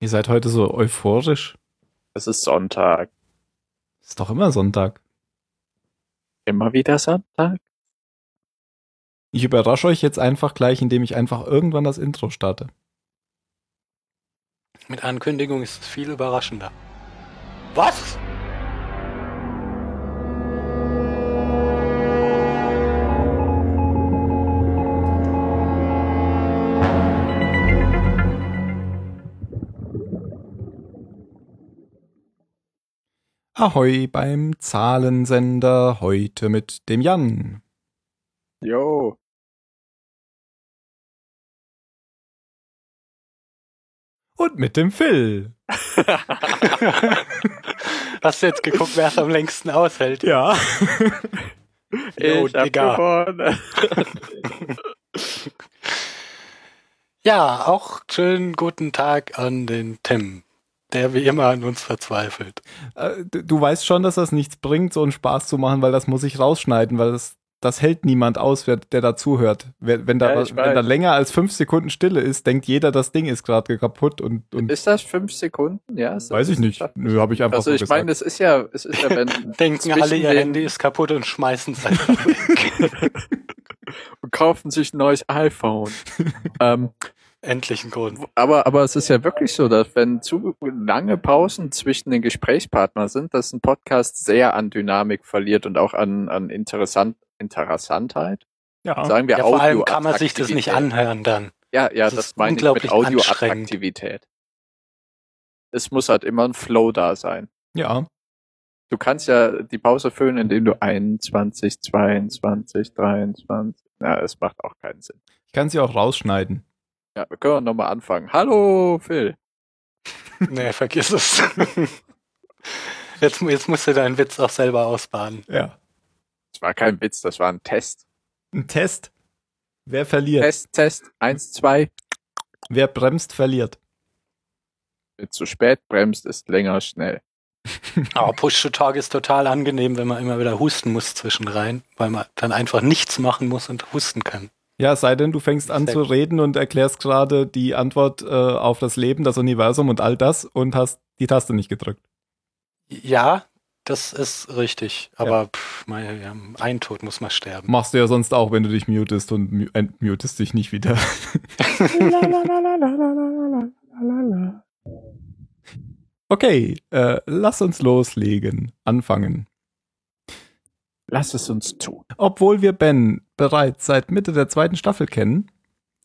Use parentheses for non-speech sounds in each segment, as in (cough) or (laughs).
Ihr seid heute so euphorisch. Es ist Sonntag. Ist doch immer Sonntag. Immer wieder Sonntag. Ich überrasche euch jetzt einfach gleich, indem ich einfach irgendwann das Intro starte. Mit Ankündigung ist es viel überraschender. Was? Ahoi beim Zahlensender heute mit dem Jan. Jo. Und mit dem Phil. (laughs) Hast du jetzt geguckt, wer es am längsten aushält? Ja. Jo, ich hab gewonnen. (laughs) Ja, auch schönen guten Tag an den Tim, der wie immer an uns verzweifelt. Äh, du- weißt schon, dass das nichts bringt, so einen Spaß zu machen, weil das muss ich rausschneiden, weil das, das hält niemand aus, wer, der da zuhört. Wer- Wenn da, Ja, wenn da länger als fünf Sekunden Stille ist, denkt jeder, das Ding ist gerade kaputt und, und Ist das fünf Sekunden? Ja. weiß ich nicht. Nö, habe ich einfach Also so ich meine, es ist ja, es ist ja, wenn (laughs) Denken alle, ihr Handy ist kaputt und schmeißen es einfach (laughs) weg. und kaufen sich ein neues iPhone. (laughs) ähm, Endlich ein Grund. aber, aber es ist ja wirklich so, dass wenn zu lange Pausen zwischen den Gesprächspartnern sind, dass ein Podcast sehr an Dynamik verliert und auch an, an Interessant, Interessantheit. ja. Sagen wir Ja, vor allem kann man sich das nicht anhören dann. Ja, ja, Das das, ist meine ich mit unglaublich Audioattraktivität. Es muss halt immer ein Flow da sein. ja. Du kannst ja die Pause füllen, indem du 21, 22, 23. Na, es macht auch keinen Sinn. Ich kann sie auch rausschneiden. Ja, wir können nochmal anfangen. Hallo, Phil. (laughs) Nee, vergiss es. (laughs) Jetzt, jetzt musst du deinen Witz auch selber ausbaden. Ja. Das war kein Witz, das war ein Test. Ein Test. Wer verliert? Test, Test. Eins, zwei. Wer bremst, verliert. Wer zu spät bremst, ist länger schnell. (laughs) Aber Push-to-Talk ist total angenehm, wenn man immer wieder husten muss zwischenrein, weil man dann einfach nichts machen muss und husten kann. Ja, es sei denn, du fängst an Sehr zu reden und erklärst gerade die Antwort äh, auf das Leben, das Universum und all das und hast die Taste nicht gedrückt. Ja, das ist richtig. Aber pff, mein, ja, ein Tod muss man sterben. Machst du ja sonst auch, wenn du dich mutest und mu- entmutest dich nicht wieder. (laughs) (laughs) okay, äh, lass uns loslegen. Anfangen. Lass es uns tun. Obwohl wir Ben bereits seit Mitte der zweiten Staffel kennen,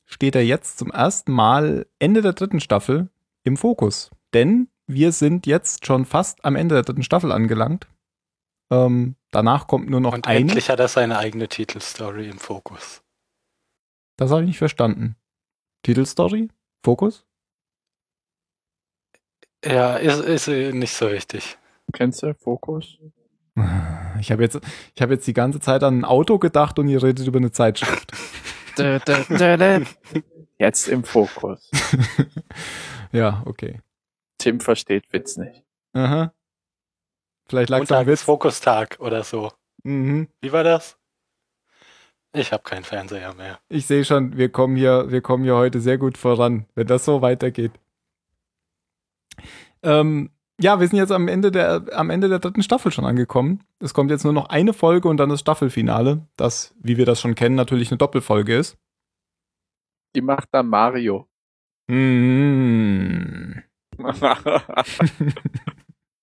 steht er jetzt zum ersten Mal Ende der dritten Staffel im Fokus. Denn wir sind jetzt schon fast am Ende der dritten Staffel angelangt. Ähm, danach kommt nur noch Und eine. endlich hat er seine eigene Titelstory im Fokus. Das habe ich nicht verstanden. Titelstory? Fokus? Ja, ist, ist nicht so wichtig. Kennst du Fokus? (laughs) Ich habe jetzt, ich habe jetzt die ganze Zeit an ein Auto gedacht und ihr redet über eine Zeitschrift. (laughs) Jetzt im Fokus. (laughs) ja, okay. Tim versteht Witz nicht. Aha. Vielleicht lag es am Witz. Fokustag oder so. Mhm. Wie war das? Ich habe keinen Fernseher mehr. Ich sehe schon, wir kommen hier, wir kommen hier heute sehr gut voran, wenn das so weitergeht. Ähm, ja, wir sind jetzt am Ende der, am Ende der dritten Staffel schon angekommen. Es kommt jetzt nur noch eine Folge und dann das Staffelfinale, das, wie wir das schon kennen, natürlich eine Doppelfolge ist. Die macht dann Mario. Mhm. (laughs)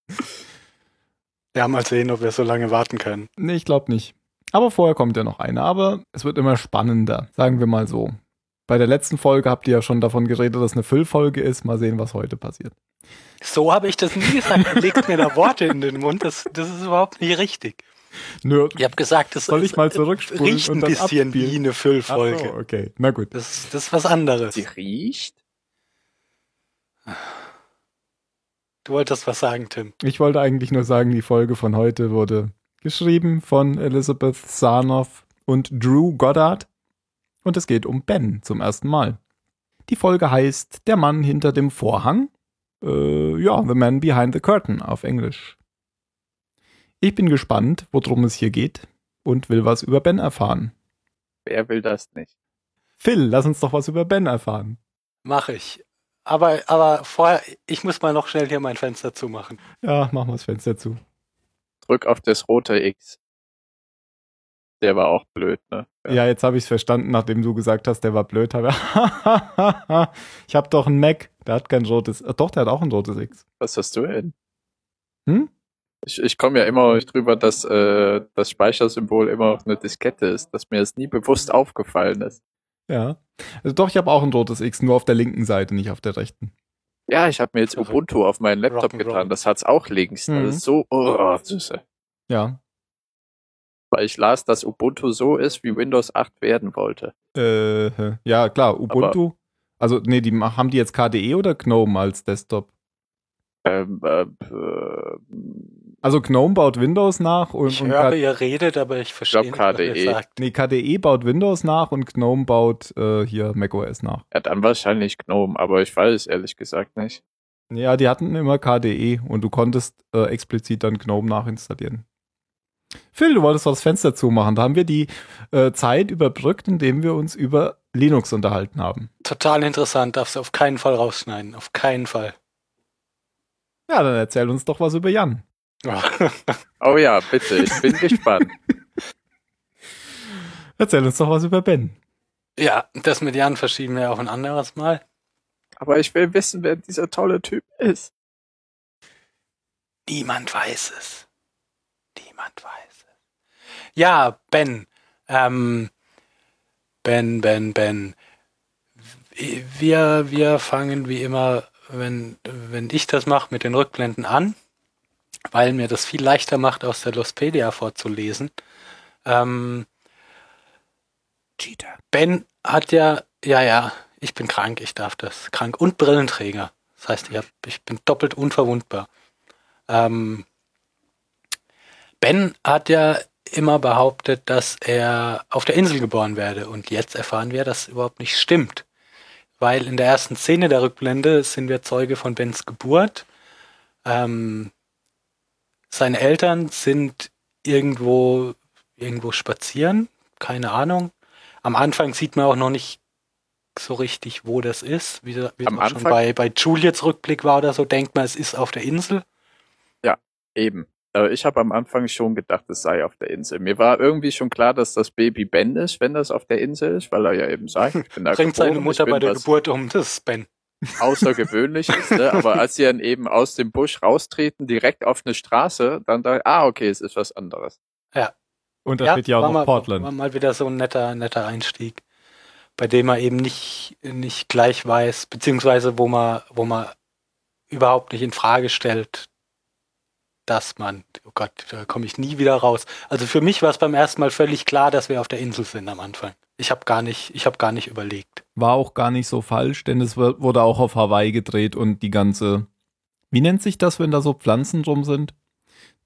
(laughs) Ja, mal sehen, ob wir so lange warten können. Nee, ich glaube nicht. Aber vorher kommt ja noch eine. Aber es wird immer spannender, sagen wir mal so. Bei der letzten Folge habt ihr ja schon davon geredet, dass eine Füllfolge ist. Mal sehen, was heute passiert. So habe ich das nie gesagt. Er legt mir da Worte in den Mund. Das, das ist überhaupt nicht richtig. Nö, Ich habe gesagt, das Soll ich ist- mal zurückspulen riecht ein bisschen abspielen? wie eine Ach Füllfolge. so, okay. Na gut. Das, das ist was anderes. Sie riecht? Du wolltest was sagen, Tim. Ich wollte eigentlich nur sagen, die Folge von heute wurde geschrieben von Elizabeth Sarnoff und Drew Goddard. Und es geht um Ben zum ersten Mal. Die Folge heißt Der Mann hinter dem Vorhang. Äh, ja, The Man Behind the Curtain auf Englisch. Ich bin gespannt, worum es hier geht und will was über Ben erfahren. Wer will das nicht? Phil, lass uns doch was über Ben erfahren. Mache ich. aber, aber vorher, ich muss mal noch schnell hier mein Fenster zumachen. Ja, machen wir das Fenster zu. Drück auf das rote X. Der war auch blöd, ne? Ja, jetzt habe ich es verstanden, nachdem du gesagt hast, der war blöd. (laughs) Hab ich habe doch einen Mac, der hat kein rotes. äh, Doch, der hat auch ein rotes X. Was hast du denn? Hm? Ich, ich komme ja immer nicht drüber, dass äh, das Speichersymbol immer auf eine Diskette ist, dass mir das nie bewusst aufgefallen ist. Ja. Also doch, ich habe auch ein rotes X, nur auf der linken Seite, nicht auf der rechten. Ja, ich habe mir jetzt Also, Ubuntu auf meinen Laptop getan. Das hat's auch links. Mhm. Das ist so, oh, Süße. Ja. Weil ich las, dass Ubuntu so ist, wie Windows 8 werden wollte. Äh, ja, klar, Ubuntu. also, nee, die haben die jetzt KDE oder GNOME als Desktop? Ähm, äh, äh, Also GNOME baut Windows nach und, Ich und höre, K- ihr redet, aber ich verstehe glaub, nicht, was ihr KDE. sagt. nee, KDE baut Windows nach und GNOME baut äh, hier macOS nach. ja, dann wahrscheinlich GNOME, aber ich weiß es ehrlich gesagt nicht. Ja, die hatten immer KDE und du konntest äh, explizit dann GNOME nachinstallieren. Phil, du wolltest doch das Fenster zumachen. Da haben wir die äh, Zeit überbrückt, indem wir uns über Linux unterhalten haben. Total interessant, darfst du auf keinen Fall rausschneiden. Auf keinen Fall. Ja, dann erzähl uns doch was über Jan. (laughs) Oh ja, bitte, ich bin (laughs) gespannt. Erzähl uns doch was über Ben. ja, das mit Jan verschieben wir auf ein anderes Mal. Aber ich will wissen, wer dieser tolle Typ ist. Niemand weiß es. Niemand weiß. Ja, Ben. Ähm, ben, Ben, Ben. Wir, wir fangen wie immer, wenn, wenn ich das mache, mit den Rückblenden an, weil mir das viel leichter macht, aus der Lostpedia vorzulesen. Ähm, Cheater. Ben hat ja, ja, ja, ich bin krank, ich darf das. Krank und Brillenträger. Das heißt, ich, hab, ich bin doppelt unverwundbar. Ähm, ben hat ja immer behauptet, dass er auf der Insel geboren werde. Und jetzt erfahren wir, dass überhaupt nicht stimmt. Weil in der ersten Szene der Rückblende sind wir Zeuge von Bens Geburt. Ähm, seine Eltern sind irgendwo, irgendwo spazieren. Keine Ahnung. Am Anfang sieht man auch noch nicht so richtig, wo das ist. Wie, wie Am auch schon Anfang? bei, bei Juliets Rückblick war oder so, denkt man, es ist auf der Insel. Eben. Aber ich habe am Anfang schon gedacht, es sei auf der Insel. Mir war irgendwie schon klar, dass das Baby Ben ist, wenn das auf der Insel ist, weil er ja eben sagt, ich bin da Bringt seine geboren, Mutter ich bin bei der Geburt um. Das ist Ben. Außergewöhnliches, ne? aber als sie dann eben aus dem Busch raustreten, direkt auf eine Straße, dann da, ah, okay, es ist was anderes. Und da steht ja auch noch Portland. War mal wieder so ein netter, netter Einstieg, bei dem er eben nicht, nicht gleich weiß, beziehungsweise wo man, wo man überhaupt nicht in Frage stellt, dass man, oh Gott, da komme ich nie wieder raus. Also für mich war es beim ersten Mal völlig klar, dass wir auf der Insel sind am Anfang. Ich habe gar nicht, ich habe gar nicht überlegt. War auch gar nicht so falsch, denn es wurde auch auf Hawaii gedreht und die ganze, wie nennt sich das, wenn da so Pflanzen drum sind?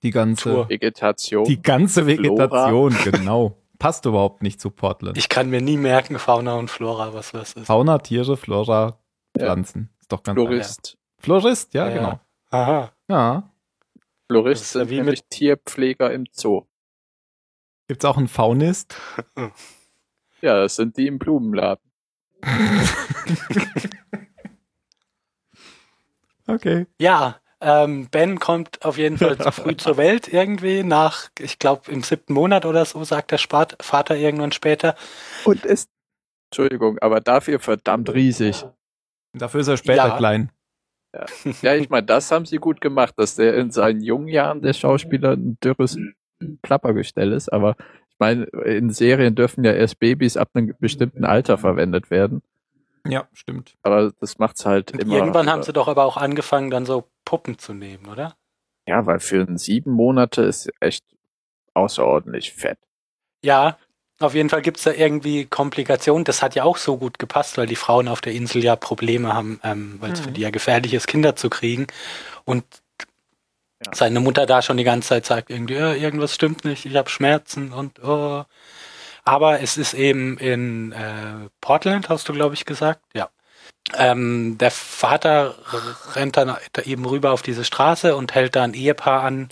Die ganze, Tour. Vegetation. die ganze Flora. Vegetation, (laughs) genau. Passt überhaupt nicht zu Portland. Ich kann mir nie merken, Fauna und Flora, was was ist. Fauna, Tiere, Flora, Ja. Pflanzen. Ist doch ganz. Florist. Florist, ja, Ja. genau. Aha. Ja. Florist sind wie nämlich Tierpfleger im Zoo. Gibt's auch einen Faunist? (laughs) Ja, das sind die im Blumenladen. (laughs) Okay. Ja, ähm, Ben kommt auf jeden Fall zu früh (laughs) zur Welt irgendwie, nach, ich glaube, im siebten Monat oder so, sagt der Spat Vater irgendwann später. Und ist, Entschuldigung, aber dafür verdammt riesig. Dafür ist er später Ja. klein. Ja, ich meine, das haben sie gut gemacht, dass der in seinen jungen Jahren der Schauspieler ein dürres Klappergestell ist, aber ich meine, in Serien dürfen ja erst Babys ab einem bestimmten Alter verwendet werden. Ja, stimmt. Aber das macht's halt Und immer. irgendwann haben sie doch aber auch angefangen, dann so Puppen zu nehmen, oder? Ja, weil für einen sieben Monate ist echt außerordentlich fett. Ja, auf jeden Fall gibt's da irgendwie Komplikationen. Das hat ja auch so gut gepasst, weil die Frauen auf der Insel ja Probleme haben, ähm, weil es Mhm. für die ja gefährlich ist, Kinder zu kriegen. Und Ja. seine Mutter da schon die ganze Zeit sagt, irgendwie, ja, irgendwas stimmt nicht, ich habe Schmerzen und oh. Aber es ist eben in äh, Portland, hast du, glaube ich, gesagt. Ja. Ähm, der Vater rennt dann da eben rüber auf diese Straße und hält da ein Ehepaar an,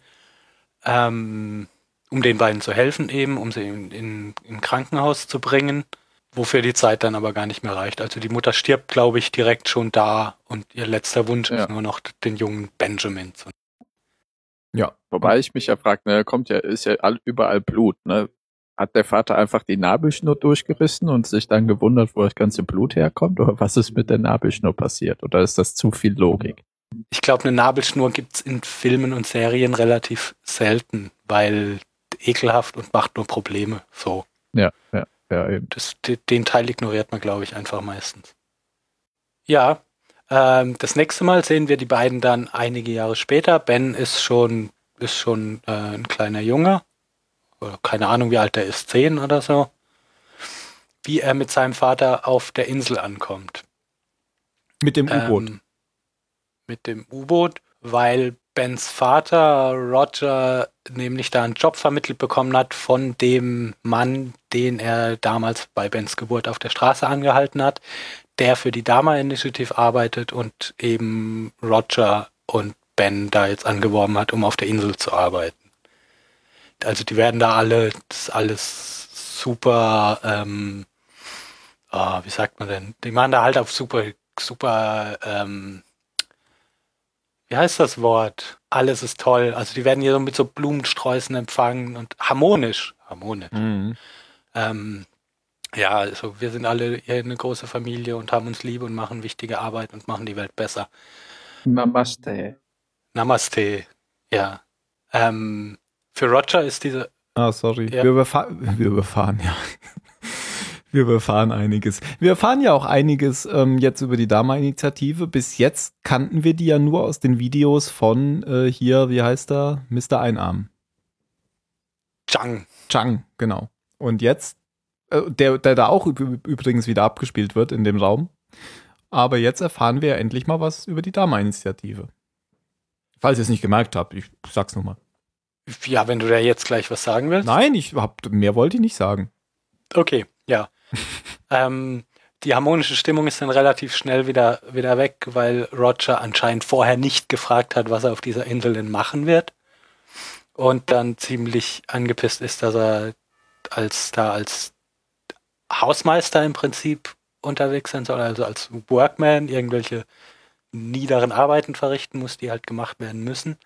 ähm, um den beiden zu helfen eben, um sie in, in, in ein Krankenhaus zu bringen, wofür die Zeit dann aber gar nicht mehr reicht. Also die Mutter stirbt, glaube ich, direkt schon da und ihr letzter Wunsch Ja. ist nur noch den jungen Benjamin zu. Ja. Wobei ich mich ja frage, ne, kommt ja, ist ja all, überall Blut, ne? Hat der Vater einfach die Nabelschnur durchgerissen und sich dann gewundert, wo das ganze Blut herkommt? Oder was ist mit der Nabelschnur passiert? Oder ist das zu viel Logik? Ich glaube, eine Nabelschnur gibt's in Filmen und Serien relativ selten, weil ekelhaft und macht nur Probleme. So. Ja, ja, ja, eben. Das, de- den Teil ignoriert man, glaube ich, einfach meistens. Ja, ähm, das nächste Mal sehen wir die beiden dann einige Jahre später. Ben ist schon, ist schon äh, ein kleiner Junge. Oder keine Ahnung, wie alt er ist, zehn oder so. Wie er mit seinem Vater auf der Insel ankommt. Mit dem U-Boot. Ähm, mit dem U-Boot, weil Bens Vater Roger nämlich da einen Job vermittelt bekommen hat von dem Mann, den er damals bei Bens Geburt auf der Straße angehalten hat, der für die Dama Initiative arbeitet und eben Roger und Ben da jetzt angeworben hat, um auf der Insel zu arbeiten. Also die werden da alle, das ist alles super, ähm, ah, wie sagt man denn? Die machen da halt auf super, super, ähm, wie heißt das Wort? Alles ist toll. Also die werden hier so mit so Blumensträußen empfangen und harmonisch. Harmonisch. Mhm. Ähm, ja, also wir sind alle hier eine große Familie und haben uns lieb und machen wichtige Arbeit und machen die Welt besser. Namaste. Namaste. Ja. Ähm, für Roger ist diese, Ah, sorry. Ja. Wir, überfahr wir überfahren, ja. Wir überfahren einiges. Wir erfahren ja auch einiges ähm, jetzt über die Dama-Initiative. Bis jetzt kannten wir die ja nur aus den Videos von äh, hier, wie heißt er? Mr. Einarm. Chang. Chang, genau. Und jetzt, äh, der, der da auch üb übrigens wieder abgespielt wird in dem Raum. Aber jetzt erfahren wir endlich mal was über die Dama-Initiative. Falls ihr es nicht gemerkt habt, ich sag's nur mal. Ja, wenn du da jetzt gleich was sagen willst. Nein, ich hab, mehr wollte ich nicht sagen. Okay, ja. (laughs) ähm, die harmonische Stimmung ist dann relativ schnell wieder, wieder weg, weil Roger anscheinend vorher nicht gefragt hat, was er auf dieser Insel denn machen wird. Und dann ziemlich angepisst ist, dass er als da als Hausmeister im Prinzip unterwegs sein soll, also als Workman irgendwelche niederen Arbeiten verrichten muss, die halt gemacht werden müssen.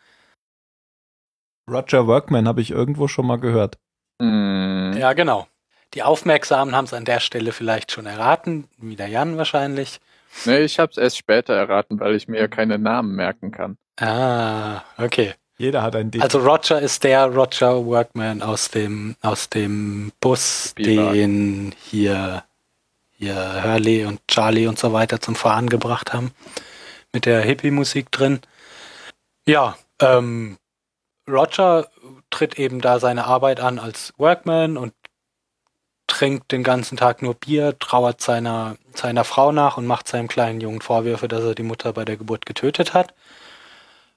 Roger Workman habe ich irgendwo schon mal gehört. Hm. Ja, genau. Die Aufmerksamen haben es an der Stelle vielleicht schon erraten, wie der Jan wahrscheinlich. Nee, ich hab's erst später erraten, weil ich mir ja keine Namen merken kann. Ah, okay. Jeder hat ein Ding. Also Roger ist der Roger Workman aus dem aus dem Bus, Spielwagen. den hier hier Hurley und Charlie und so weiter zum Fahren gebracht haben mit der Hippie-Musik drin. Ja, ähm, Roger tritt eben da seine Arbeit an als Workman und trinkt den ganzen Tag nur Bier, trauert seiner, seiner Frau nach und macht seinem kleinen Jungen Vorwürfe, dass er die Mutter bei der Geburt getötet hat.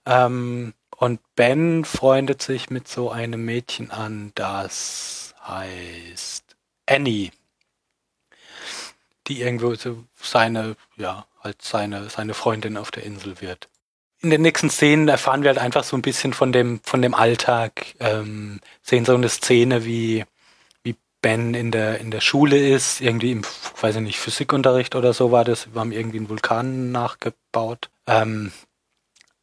Ähm, und Ben freundet sich mit so einem Mädchen an, das heißt Annie. Die irgendwo so seine, ja, halt seine, seine Freundin auf der Insel wird. In den nächsten Szenen erfahren wir halt einfach so ein bisschen von dem, von dem Alltag, ähm, sehen so eine Szene, wie Ben in der, in der Schule ist, irgendwie im, weiß ich nicht, Physikunterricht oder so war das, wir haben irgendwie einen Vulkan nachgebaut. Ähm,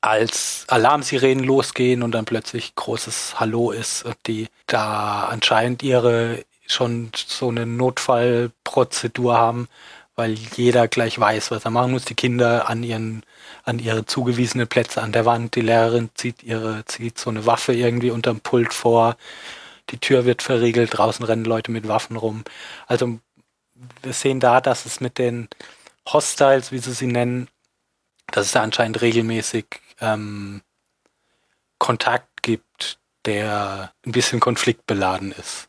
als Alarmsirenen losgehen und dann plötzlich großes Hallo ist und die da anscheinend ihre schon so eine Notfallprozedur haben, weil jeder gleich weiß, was er machen muss. Die Kinder an ihren, an ihre zugewiesenen Plätze an der Wand. Die Lehrerin zieht ihre, zieht so eine Waffe irgendwie unterm Pult vor. Die Tür wird verriegelt. Draußen rennen Leute mit Waffen rum. Also, wir sehen da, dass es mit den Hostiles, wie sie sie nennen, dass es da anscheinend regelmäßig ähm, Kontakt gibt, der ein bisschen konfliktbeladen ist.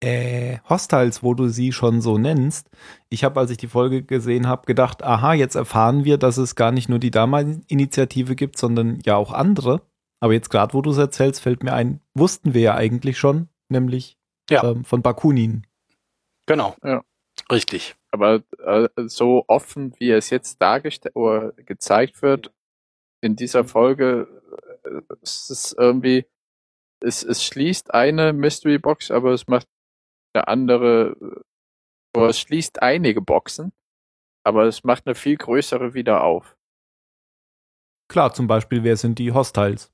äh, Hostiles, wo du sie schon so nennst. Ich habe, als ich die Folge gesehen habe, gedacht, aha, jetzt erfahren wir, dass es gar nicht nur die Dama-Initiative gibt, sondern ja auch andere. Aber jetzt gerade, wo du es erzählst, fällt mir ein, wussten wir ja eigentlich schon, nämlich Ja. ähm, von Bakunin. Genau. Ja. Richtig. Aber äh, so offen, wie es jetzt dargestellt oder gezeigt wird in dieser Folge, äh, es ist irgendwie, es, es schließt eine Mystery Box, aber es macht eine andere äh, Tor schließt einige Boxen, aber es macht eine viel größere wieder auf. Klar, zum Beispiel, wer sind die Hostiles?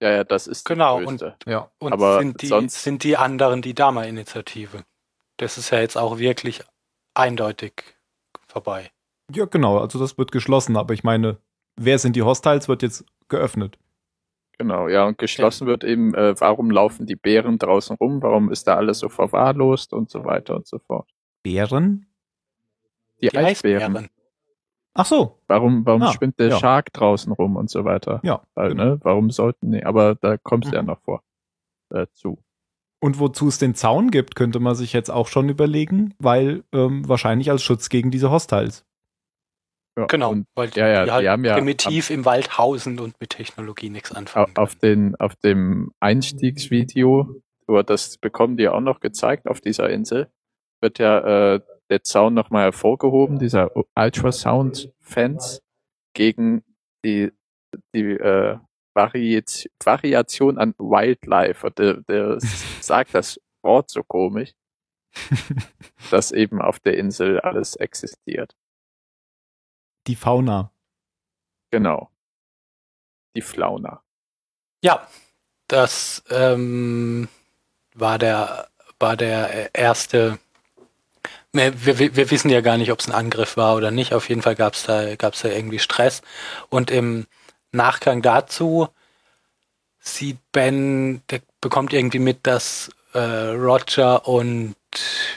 Ja, ja, das ist Genau, die größte. Ja. Und Aber sind, die, sonst- sind die anderen die Dama-Initiative. Das ist ja jetzt auch wirklich eindeutig vorbei. Ja, genau, also das wird geschlossen, aber ich meine, wer sind die Hostiles, wird jetzt geöffnet. Genau, ja, und geschlossen wird eben, äh, warum laufen die Bären draußen rum, warum ist da alles so verwahrlost und so weiter und so fort. Bären? Die, Die Eisbären. Eisbären. Ach so, Warum, warum Ah, schwimmt der ja. Shark draußen rum und so weiter? ja. Weil, ne, warum sollten, nee, aber da kommst du ja Mhm. noch vor, äh, zu. Und wozu es den Zaun gibt, könnte man sich jetzt auch schon überlegen, weil ähm, wahrscheinlich als Schutz gegen diese Hostiles. Ja, Genau, Und weil ja, ja, die halt die haben ja primitiv im Wald hausen und mit Technologie nichts anfangen auf, können. den, auf dem Einstiegsvideo, oder das bekommen die auch noch gezeigt auf dieser Insel, wird ja äh, der Zaun nochmal hervorgehoben, dieser Ultrasound-Fans gegen die, die äh, Variat Variation an Wildlife. Der, der (laughs) sagt das Wort so komisch, (laughs) dass eben auf der Insel alles existiert. Die Fauna. Genau. Die Flauna. Ja, das ähm, war der war der erste. Wir, wir, wir wissen ja gar nicht, ob es ein Angriff war oder nicht. Auf jeden Fall gab es da gab's da irgendwie Stress. Und im Nachgang dazu sieht Ben, der bekommt irgendwie mit, dass äh, Roger und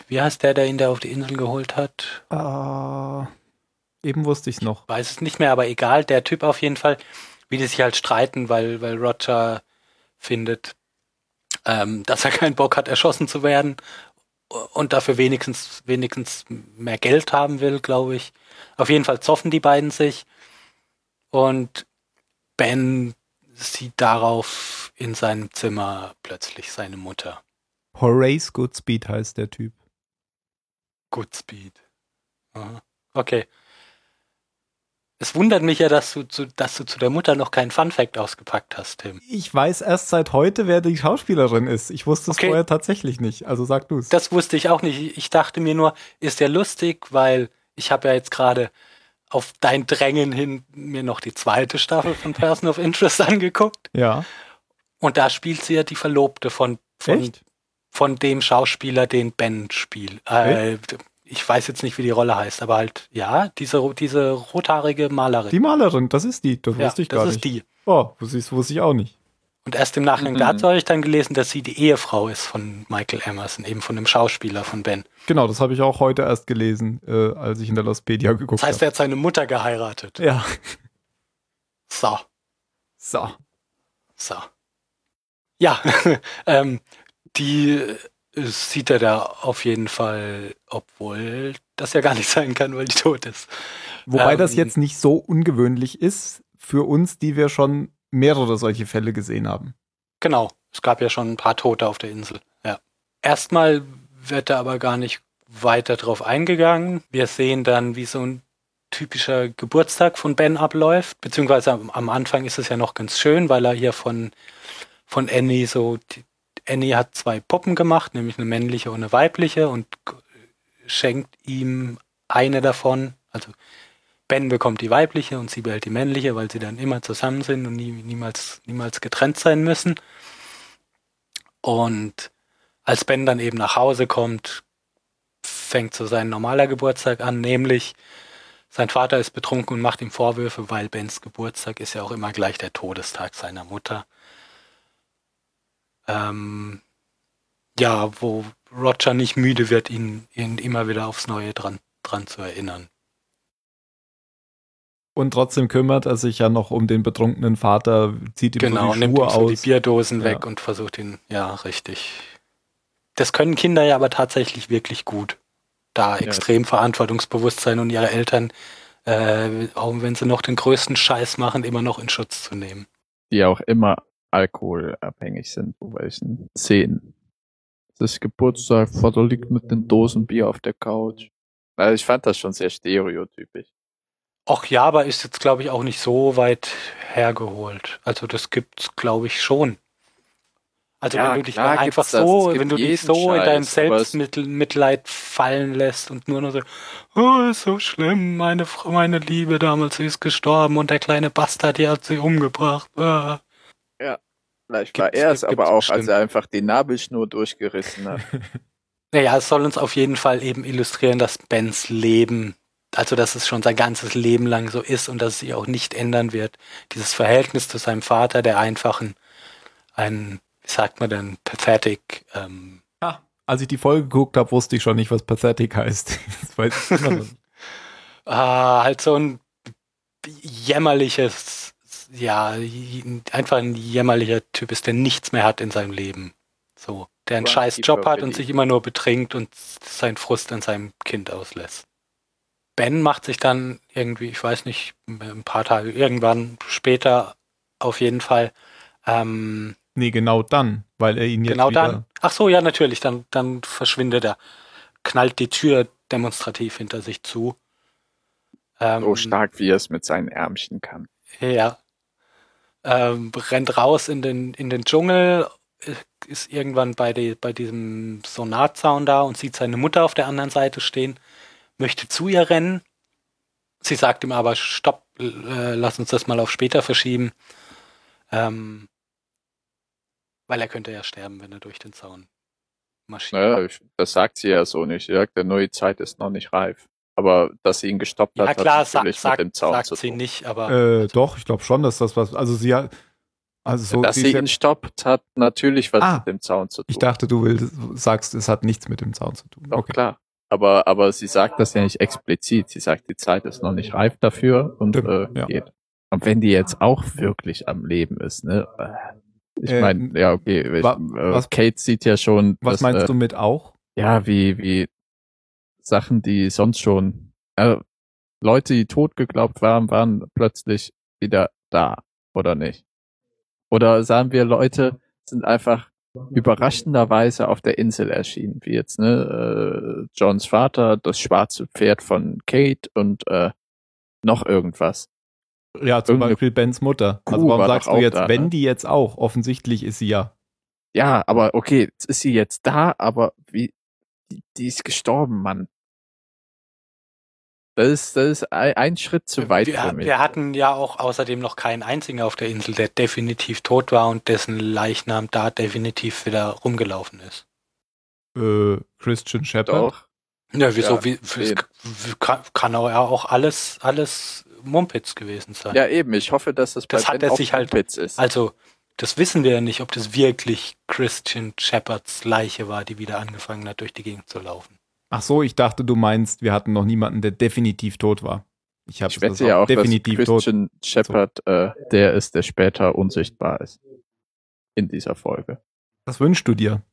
wie heißt der, der ihn da auf die Insel geholt hat? Äh, eben wusste ich es noch. weiß es nicht mehr, aber egal, der Typ auf jeden Fall, wie die sich halt streiten, weil, weil Roger findet, ähm, dass er keinen Bock hat, erschossen zu werden und dafür wenigstens, wenigstens mehr Geld haben will, glaube ich. Auf jeden Fall zoffen die beiden sich und Ben sieht darauf in seinem Zimmer plötzlich seine Mutter. Horace Goodspeed heißt der Typ. Goodspeed. Aha. Okay. Es wundert mich ja, dass du, zu, dass du zu der Mutter noch keinen Funfact ausgepackt hast, Tim. Ich weiß erst seit heute, wer die Schauspielerin ist. Ich wusste es Okay. vorher tatsächlich nicht. Also sag du es. Das wusste ich auch nicht. Ich dachte mir nur, ist der lustig, weil ich habe ja jetzt gerade auf dein Drängen hin mir noch die zweite Staffel von Person of Interest (laughs) angeguckt. Ja. Und da spielt sie ja die Verlobte von, von, Echt? von dem Schauspieler, den Ben spielt. Äh, ich weiß jetzt nicht, wie die Rolle heißt, aber halt, ja, diese, diese rothaarige Malerin. Die Malerin, das ist die. Das ja, wusste ich das gar ist nicht. die. Oh, wusste ich, wusste ich auch nicht. Und erst im Nachgang Mhm. dazu habe ich dann gelesen, dass sie die Ehefrau ist von Michael Emerson, eben von dem Schauspieler von Ben. Genau, das habe ich auch heute erst gelesen, äh, als ich in der Lostpedia geguckt Das heißt, habe. er hat seine Mutter geheiratet. Ja. So, So. so. Ja, (laughs) ähm, die sieht er da auf jeden Fall, obwohl das ja gar nicht sein kann, weil die tot ist. Wobei Ähm, das jetzt nicht so ungewöhnlich ist für uns, die wir schon mehrere solche Fälle gesehen haben. Genau, es gab ja schon ein paar Tote auf der Insel. Ja. Erstmal wird da aber gar nicht weiter drauf eingegangen. Wir sehen dann, wie so ein typischer Geburtstag von Ben abläuft, beziehungsweise am, am Anfang ist es ja noch ganz schön, weil er hier von, von Annie so, die, Annie hat zwei Puppen gemacht, nämlich eine männliche und eine weibliche und schenkt ihm eine davon, also Ben bekommt die weibliche und sie behält die männliche, weil sie dann immer zusammen sind und nie, niemals, niemals getrennt sein müssen. Und als Ben dann eben nach Hause kommt, fängt so sein normaler Geburtstag an, nämlich sein Vater ist betrunken und macht ihm Vorwürfe, weil Bens Geburtstag ist ja auch immer gleich der Todestag seiner Mutter. Ähm, ja, wo Roger nicht müde wird, ihn, ihn immer wieder aufs Neue dran, dran zu erinnern. Und trotzdem kümmert er sich ja noch um den betrunkenen Vater, zieht ihm Genau, so die nimmt Schuhe ihm so die. Bierdosen Ja. weg und versucht ihn, ja, richtig. Das können Kinder ja aber tatsächlich wirklich gut. Da Ja. extrem verantwortungsbewusst sein und ihre Eltern, äh, auch wenn sie noch den größten Scheiß machen, immer noch in Schutz zu nehmen. die auch immer alkoholabhängig sind, wo welchen Szenen. Das ist Geburtstag, Vater liegt mit den Dosen Bier auf der Couch. Also ich fand das schon sehr stereotypisch. Ach ja, aber ist jetzt, glaube ich, auch nicht so weit hergeholt. Also das gibt's, glaube ich, schon. Also Ja, wenn du dich klar einfach das. so, wenn du dich so in deinem Scheiß, aber es- Selbstmitleid fallen lässt und nur noch so, oh, ist so schlimm, meine Frau, meine Liebe damals, sie ist gestorben und der kleine Bastard, die hat sie umgebracht. Ah. Vielleicht war er es aber auch, als bestimmt. er einfach die Nabelschnur durchgerissen hat. (laughs) Naja, es soll uns auf jeden Fall eben illustrieren, dass Bens Leben, also dass es schon sein ganzes Leben lang so ist und dass es sich auch nicht ändern wird. Dieses Verhältnis zu seinem Vater, der einfach ein, wie sagt man denn, pathetic, ähm, Ah, als ich die Folge geguckt habe, wusste ich schon nicht, was pathetic heißt. (laughs) Das weiß ich immer noch. (laughs) ah, halt so ein jämmerliches, ja, einfach ein jämmerlicher Typ ist, der nichts mehr hat in seinem Leben. So, der einen scheiß Job hat und sich immer nur betrinkt und seinen Frust an seinem Kind auslässt. Ben macht sich dann irgendwie, ich weiß nicht, ein paar Tage, irgendwann später auf jeden Fall, ähm, Nee, genau dann, weil er ihn jetzt genau wieder, dann. Ach so, ja, natürlich, dann, dann verschwindet er, knallt die Tür demonstrativ hinter sich zu. Ähm, So stark, wie er es mit seinen Ärmchen kann. Ja. Ähm, rennt raus in den, in den Dschungel, ist irgendwann bei, die, bei diesem Sonarzaun da und sieht seine Mutter auf der anderen Seite stehen, möchte zu ihr rennen. Sie sagt ihm aber, stopp, äh, lass uns das mal auf später verschieben. Ähm, weil er könnte ja sterben, wenn er durch den Zaun marschiert. Naja, das sagt sie ja so nicht. Sie sagt, der neue Zeit ist noch nicht reif. Aber dass sie ihn gestoppt Ja, hat, klar, hat natürlich sagt, mit dem Zaun sagt zu sie tun. nicht, aber äh, doch, ich glaube schon, dass das was, also sie hat, also so, dass sie sie ja- ihn stoppt, hat natürlich was Ah, mit dem Zaun zu tun. ich dachte, du willst, sagst, es hat nichts mit dem Zaun zu tun. Doch, Okay. klar. Aber, aber sie sagt das ja nicht explizit. Sie sagt, die Zeit ist noch nicht reif dafür und Stimmt, äh, ja. geht. Und wenn die jetzt auch wirklich am Leben ist, ne? Ich Äh, meine, ja, okay. Ich, äh, was- Kate sieht ja schon, Was dass, meinst äh, du mit auch? ja, wie, wie Sachen, die sonst schon, äh, Leute, die tot geglaubt waren, waren plötzlich wieder da, oder nicht? Oder sagen wir, Leute sind einfach überraschenderweise auf der Insel erschienen, wie jetzt, ne, äh, Johns Vater, das schwarze Pferd von Kate und äh, noch irgendwas. Ja, zum irgendeine Beispiel Bens Mutter. Also Kuh warum war sagst du jetzt, da, wenn ne? die jetzt auch? Offensichtlich ist sie ja. Ja, aber okay, jetzt ist sie jetzt da, aber wie, die, die ist gestorben, Mann. Das ist, das ist ein, Schritt zu weit wir, für mich. wir hatten ja auch außerdem noch keinen einzigen auf der Insel, der definitiv tot war und dessen Leichnam da definitiv wieder rumgelaufen ist. Äh, Christian Shepard. Ja, wieso? Ja, wie, wie, kann, kann auch, ja auch alles, alles Mumpitz gewesen sein. Ja, eben. Ich hoffe, dass das, Das bei hat Ben er auch sich halt- Mumpitz ist. Also, das wissen wir ja nicht, ob das wirklich Christian Shepards Leiche war, die wieder angefangen hat, durch die Gegend zu laufen. Ach so, ich dachte, du meinst, wir hatten noch niemanden, der definitiv tot war. Ich habe ich wette ja auch, definitiv dass tot. Christian Shepard äh, der ist, der später unsichtbar ist. In dieser Folge. Was wünschst du dir?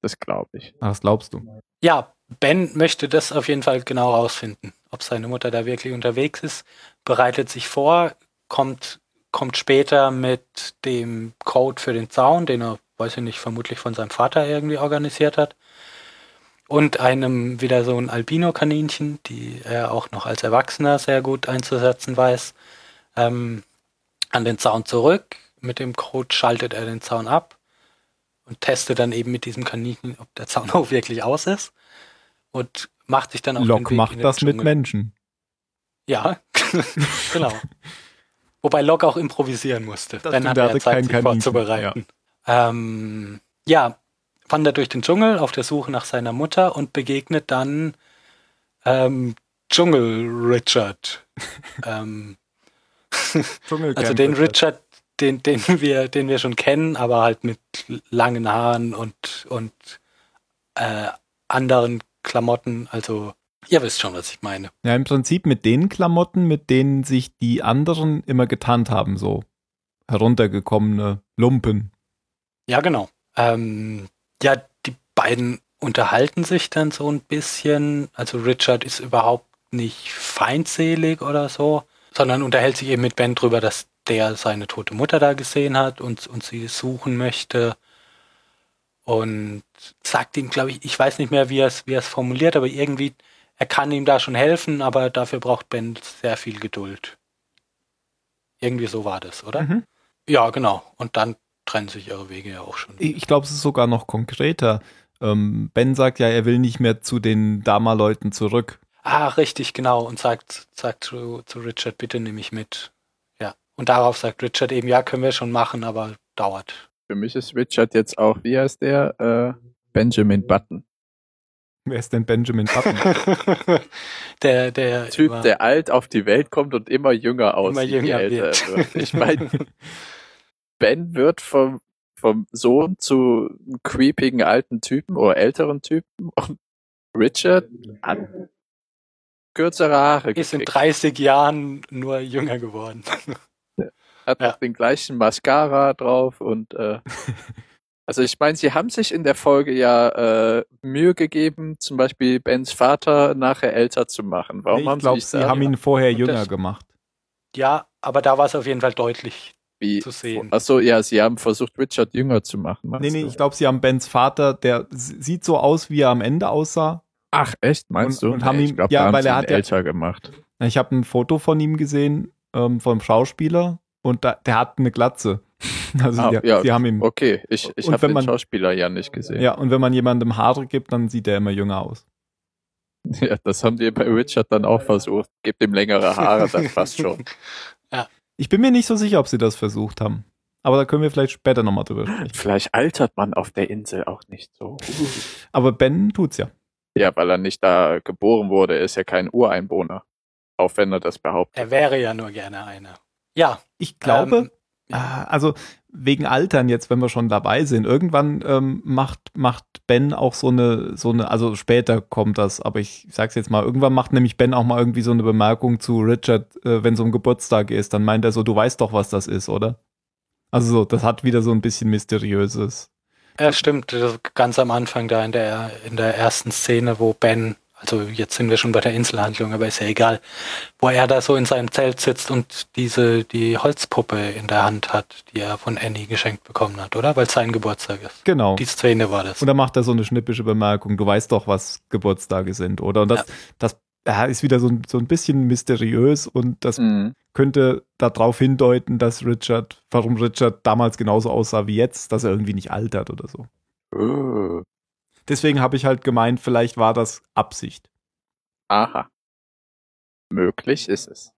Das glaube ich. Ach, was glaubst du? Ja, Ben möchte das auf jeden Fall genau rausfinden, ob seine Mutter da wirklich unterwegs ist, bereitet sich vor, kommt, kommt später mit dem Code für den Zaun, den er, weiß ich nicht, vermutlich von seinem Vater irgendwie organisiert hat. Und einem wieder so ein Albino-Kaninchen, die er auch noch als Erwachsener sehr gut einzusetzen weiß, ähm, an den Zaun zurück. Mit dem Code schaltet er den Zaun ab und testet dann eben mit diesem Kaninchen, ob der Zaun (laughs) auch wirklich aus ist. Und macht sich dann Locke Weg in macht das mit Dschungel. Menschen. Ja, (laughs) genau. (laughs) Wobei Locke auch improvisieren musste. Das stimmt, hatte hatte Zeit, sich vorzubereiten. Ja. Ähm, ja, wandert durch den Dschungel auf der Suche nach seiner Mutter und begegnet dann ähm, Dschungel Richard. (laughs) ähm, also den Richard, den, den wir, den wir schon kennen, aber halt mit langen Haaren und, und äh, anderen Klamotten. Also ihr wisst schon, was ich meine. Ja, im Prinzip mit den Klamotten, mit denen sich die anderen immer getarnt haben, so heruntergekommene Lumpen. Ja, genau. Ähm, ja, die beiden unterhalten sich dann so ein bisschen. Also Richard ist überhaupt nicht feindselig oder so, sondern unterhält sich eben mit Ben drüber, dass der seine tote Mutter da gesehen hat und, und sie suchen möchte. Und sagt ihm, glaube ich, ich weiß nicht mehr, wie er es wie er es formuliert, aber irgendwie, er kann ihm da schon helfen, aber dafür braucht Ben sehr viel Geduld. Irgendwie so war das, oder? Mhm. Ja, genau. Und dann trennen sich ihre Wege ja auch schon. Ich glaube, es ist sogar noch konkreter. Ähm, ben sagt ja, er will nicht mehr zu den Dama-Leuten zurück. Ah, richtig, genau. Und sagt, sagt zu, zu Richard, bitte nehme ich mit. Ja. Und darauf sagt Richard eben, ja, können wir schon machen, aber dauert. Für mich ist Richard jetzt auch, wie heißt der? Äh, Benjamin Button. Wer ist denn Benjamin Button? (laughs) der, der Typ, immer- der alt auf die Welt kommt und immer jünger aussieht, Immer jünger wird. wird. Ich meine, (laughs) Ben wird vom, vom Sohn zu creepigen alten Typen oder älteren Typen und Richard hat kürzere Haare ist in gekriegt. 30 Jahren nur jünger geworden. (laughs) hat Ja. noch den gleichen Mascara drauf und äh, also ich meine, sie haben sich in der Folge ja äh, Mühe gegeben, zum Beispiel Bens Vater nachher älter zu machen. Warum ich haben glaube, sie sie haben ihn vorher jünger das- gemacht. Ja, aber da war es auf jeden Fall deutlich. wie zu sehen. Achso, ja, sie haben versucht, Richard jünger zu machen. Nee, nee, du? ich glaube, sie haben Bens Vater, der sieht so aus, wie er am Ende aussah. Ach, echt, meinst Und- du? und haben Nee, ich ihm- glaub, ja, weil sie er ihn hat ja- älter gemacht. Ich habe ein Foto von ihm gesehen, ähm, vom Schauspieler, und da, der hat eine Glatze. (laughs) Also Ah, die, ja, die haben ihm. Okay, ich, ich habe den man- Schauspieler ja nicht gesehen. Ja, und wenn man jemandem Haare gibt, dann sieht er immer jünger aus. (laughs) Ja, das haben die bei Richard dann auch versucht. Gebt ihm längere Haare, das (laughs) passt schon. Ich bin mir nicht so sicher, ob sie das versucht haben. Aber da können wir vielleicht später nochmal drüber sprechen. Vielleicht altert man auf der Insel auch nicht so. Aber Ben tut's ja. Ja, weil er nicht da geboren wurde, er ist ja kein Ureinwohner. Auch wenn er das behauptet. Er wäre ja nur gerne einer. Ja. Ich glaube, ähm, Ah, Also wegen Altern jetzt, wenn wir schon dabei sind, irgendwann ähm, macht, macht Ben auch so eine, so eine, also später kommt das, aber ich sag's jetzt mal, irgendwann macht nämlich Ben auch mal irgendwie so eine Bemerkung zu Richard, äh, wenn es um Geburtstag ist, dann meint er so, du weißt doch, was das ist, oder? Also so, das hat wieder so ein bisschen Mysteriöses. Ja, stimmt. Ganz am Anfang da in der, in der ersten Szene, wo Ben, also jetzt sind wir schon bei der Inselhandlung, aber ist ja egal, wo er da so in seinem Zelt sitzt und diese, die Holzpuppe in der Hand hat, die er von Annie geschenkt bekommen hat, oder? Weil es sein Geburtstag ist. Genau. Die Szene war das. Und dann macht er so eine schnippische Bemerkung, du weißt doch, was Geburtstage sind, oder? Und das, Ja. das ja, ist wieder so ein, so ein bisschen mysteriös und das Mhm. könnte darauf hindeuten, dass Richard, warum Richard damals genauso aussah wie jetzt, dass er irgendwie nicht altert oder so. Oh. Deswegen habe ich halt gemeint, vielleicht war das Absicht. Aha. Möglich ist es.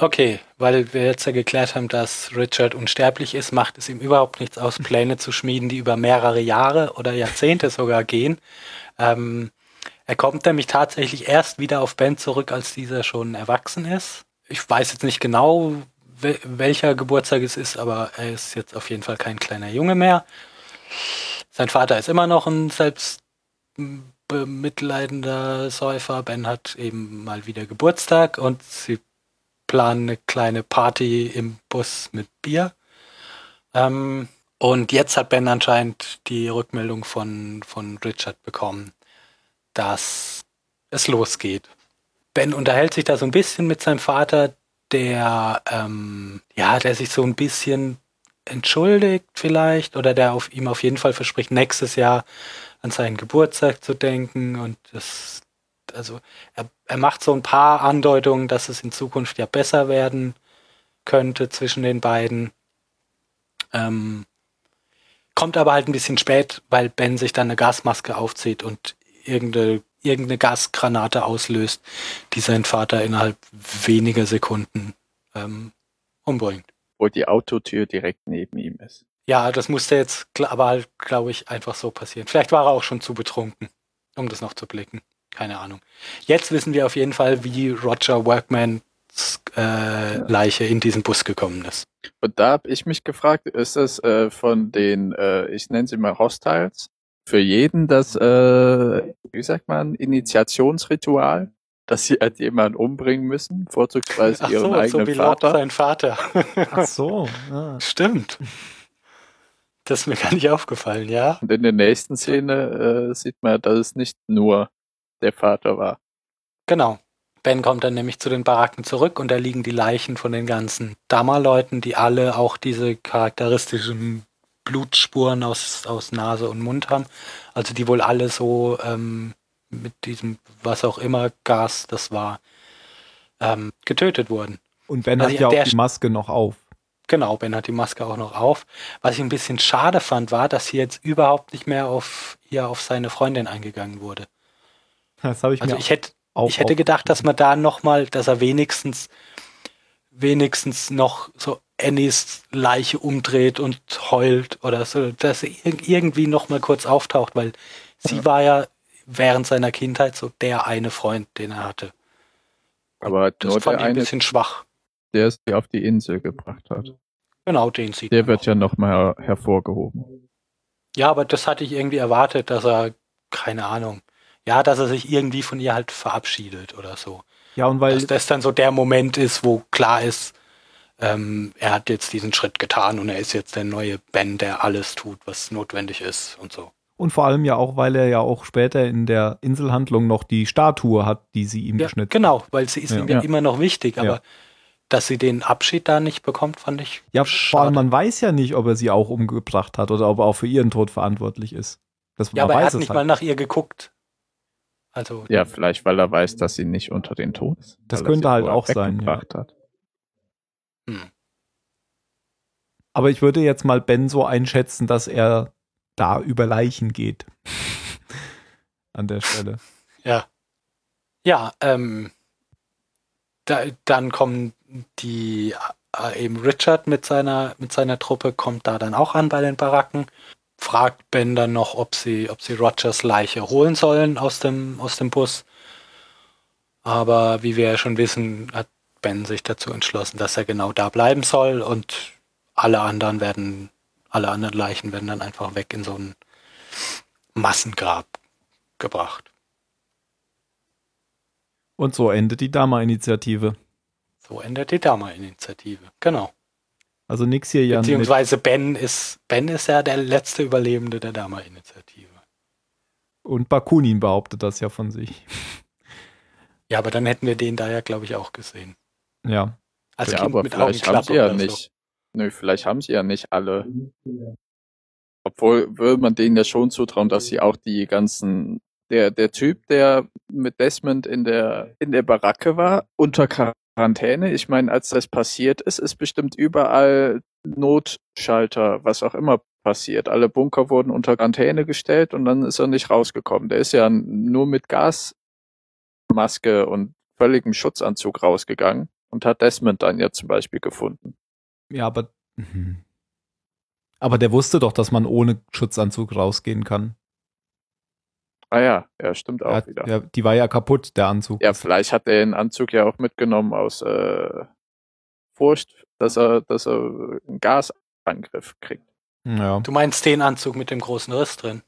Okay, weil wir jetzt ja geklärt haben, dass Richard unsterblich ist, macht es ihm überhaupt nichts aus, (laughs) Pläne zu schmieden, die über mehrere Jahre oder Jahrzehnte sogar gehen. Ähm, er kommt nämlich tatsächlich erst wieder auf Ben zurück, als dieser schon erwachsen ist. Ich weiß jetzt nicht genau, wel welcher Geburtstag es ist, aber er ist jetzt auf jeden Fall kein kleiner Junge mehr. Sein Vater ist immer noch ein selbst bemitleidender Säufer. Ben hat eben mal wieder Geburtstag und sie planen eine kleine Party im Bus mit Bier. Ähm, und jetzt hat Ben anscheinend die Rückmeldung von, von Richard bekommen, dass es losgeht. Ben unterhält sich da so ein bisschen mit seinem Vater, der, ähm, ja, der sich so ein bisschen entschuldigt vielleicht oder der auf ihm auf jeden Fall verspricht, nächstes Jahr an seinen Geburtstag zu denken und das, also er, er macht so ein paar Andeutungen, dass es in Zukunft ja besser werden könnte zwischen den beiden. Ähm, kommt aber halt ein bisschen spät, weil Ben sich dann eine Gasmaske aufzieht und irgendeine, irgendeine Gasgranate auslöst, die seinen Vater innerhalb weniger Sekunden ähm, umbringt. Wo die Autotür direkt neben ihm ist. Ja, das musste jetzt aber halt, glaube ich, einfach so passieren. Vielleicht war er auch schon zu betrunken, um das noch zu blicken. Keine Ahnung. Jetzt wissen wir auf jeden Fall, wie Roger Workmans äh, Leiche in diesen Bus gekommen ist. Und da habe ich mich gefragt, ist das äh, von den, äh, ich nenne sie mal Hostiles, für jeden das, äh, wie sagt man, Initiationsritual, dass sie halt jemanden umbringen müssen, vorzugsweise Ach ihren so, so eigenen wie Locke Vater. sein Vater. (laughs) Ach so. Ja. Stimmt. Das ist mir gar nicht aufgefallen, ja. Und in der nächsten Szene äh, sieht man, dass es nicht nur der Vater war. Genau. Ben kommt dann nämlich zu den Baracken zurück und da liegen die Leichen von den ganzen Dama-Leuten, die alle auch diese charakteristischen Blutspuren aus, aus Nase und Mund haben. Also die wohl alle so ähm, mit diesem, was auch immer, Gas das war, ähm, getötet wurden. Und Ben Also hat ja, ja auch die Maske noch auf. genau, Ben hat die Maske auch noch auf. Was ich ein bisschen schade fand, war, dass hier jetzt überhaupt nicht mehr auf hier auf seine Freundin eingegangen wurde. Das habe ich Also mir ich hätte auch ich hätte gedacht, dass man da noch mal, dass er wenigstens wenigstens noch so Annies Leiche umdreht und heult oder so, dass er ir- irgendwie noch mal kurz auftaucht, weil sie war ja während seiner Kindheit so der eine Freund, den er hatte. Aber Das nur fand der ich ein eine, bisschen schwach. der sie auf die Insel gebracht hat. Genau, den sieht Der wird noch. ja nochmal hervorgehoben. Ja, aber das hatte ich irgendwie erwartet, dass er, keine Ahnung, ja, dass er sich irgendwie von ihr halt verabschiedet oder so. Ja, und weil Dass das dann so der Moment ist, wo klar ist, ähm, er hat jetzt diesen Schritt getan und er ist jetzt der neue Ben, der alles tut, was notwendig ist und so. Und vor allem ja auch, weil er ja auch später in der Inselhandlung noch die Statue hat, die sie ihm Ja, geschnitten. genau, weil sie ist Ja. ihm ja Ja. immer noch wichtig, aber Ja. dass sie den Abschied da nicht bekommt, fand ich Ja, vor allem schade. man weiß ja nicht, ob er sie auch umgebracht hat oder ob er auch für ihren Tod verantwortlich ist. Das, Ja, man aber er weiß hat nicht halt. mal nach ihr geguckt. Also, Ja, vielleicht, weil er weiß, dass sie nicht unter den Tod ist. Das könnte halt auch sein, weggebracht Hat. hm. Aber ich würde jetzt mal Ben so einschätzen, dass er da über Leichen geht. An der Stelle. Ja. Ja, ähm, da, dann kommen die, äh, eben Richard mit seiner, mit seiner Truppe kommt da dann auch an bei den Baracken, fragt Ben dann noch, ob sie, ob sie Rogers Leiche holen sollen aus dem, aus dem Bus. Aber wie wir ja schon wissen, hat Ben sich dazu entschlossen, dass er genau da bleiben soll und alle anderen werden, alle anderen Leichen werden dann einfach weg in so ein Massengrab gebracht. Und so endet die Dama-Initiative. So endet die Dama-Initiative. Genau. Also nix hier ja mit, Beziehungsweise Ben ist, Ben ist ja der letzte Überlebende der Dama-Initiative. und Bakunin behauptet das ja von sich. (laughs) Ja, aber dann hätten wir den da ja, glaube ich, auch gesehen. Ja. Als ja, Kind aber mit vielleicht haben Augenklappe sie ja nicht. Nö, vielleicht haben sie ja nicht alle. Obwohl würde man denen ja schon zutrauen, dass sie auch die ganzen der der Typ, der mit Desmond in der in der Baracke war, unter Quarantäne. Ich meine, als das passiert ist, ist bestimmt überall Notschalter, was auch immer passiert. Alle Bunker wurden unter Quarantäne gestellt und dann ist er nicht rausgekommen. Der ist ja nur mit Gasmaske und völligem Schutzanzug rausgegangen und hat Desmond dann ja zum Beispiel gefunden. Ja, aber. mhm. Aber der wusste doch, dass man ohne Schutzanzug rausgehen kann. Ah ja, ja, stimmt auch Er hat, wieder. der, die war ja kaputt, der Anzug. Ja, vielleicht hat er den Anzug ja auch mitgenommen aus äh, Furcht, dass er, dass er einen Gasangriff kriegt. ja. Du meinst den Anzug mit dem großen Riss drin?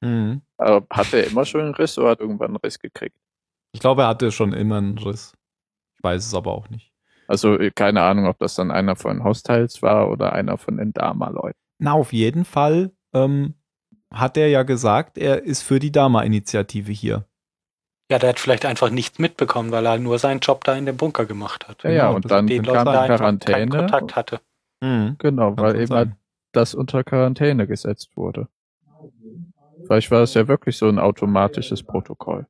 Mhm. Aber hat er immer schon einen Riss oder hat irgendwann einen Riss gekriegt? Ich glaube, er hatte schon immer einen Riss. Ich weiß es aber auch nicht. Also äh, keine Ahnung, ob das dann einer von Hostiles war oder einer von den Dama-Leuten. Na, auf jeden Fall ähm, hat er ja gesagt, er ist für die Dama-Initiative hier. Ja, der hat vielleicht einfach nichts mitbekommen, weil er nur seinen Job da in dem Bunker gemacht hat. Ja, ja, Genau, und dann Den kam einfach keinen Quarantäne. Kontakt hatte. Mhm. Genau, Kann weil eben halt sein. das unter Quarantäne gesetzt wurde. Vielleicht war es ja wirklich so ein automatisches Protokoll.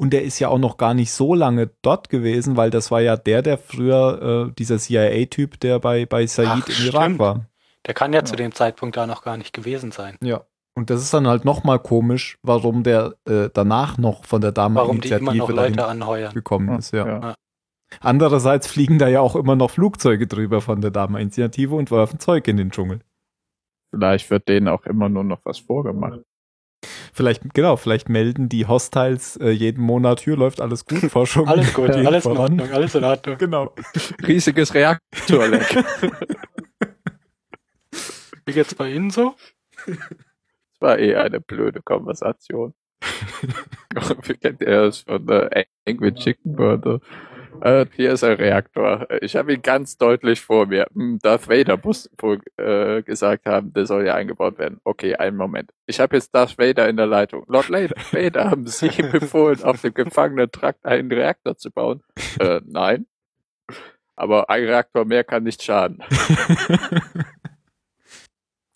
Und der ist ja auch noch gar nicht so lange dort gewesen, weil das war ja der, der früher, äh, dieser CIA-Typ, der bei, bei Said Ach, im Irak stimmt. war. Der kann ja, Ja. zu dem Zeitpunkt da noch gar nicht gewesen sein. Ja. Und das ist dann halt nochmal komisch, warum der äh, danach noch von der Warum die immer noch Dama-Initiative dahin Leute anheuern. gekommen ist, ja. ja. Andererseits fliegen da ja auch immer noch Flugzeuge drüber von der Dama-Initiative und werfen Zeug in den Dschungel. Vielleicht wird denen auch immer nur noch was vorgemacht. Vielleicht, genau, vielleicht melden die Hostiles äh, jeden Monat, hier läuft alles gut, (laughs) Forschung. Alles gut, geht alles in voran. Ordnung, alles in Ordnung. Genau. Riesiges Reaktorleck. (laughs) Wie geht's bei Ihnen so? Das war eh eine blöde Konversation. Wie kennt ihr das von äh, Angry Chicken Burger? Äh, hier ist ein Reaktor. Ich habe ihn ganz deutlich vor mir. Hm, Darth Vader muss wohl äh, gesagt haben, der soll ja eingebaut werden. Okay, einen Moment. Ich habe jetzt Darth Vader in der Leitung. Lord Vader, Vader haben (laughs) Sie befohlen, auf dem Gefangenentrakt einen Reaktor zu bauen? Äh, nein. Aber ein Reaktor mehr kann nicht schaden. (laughs)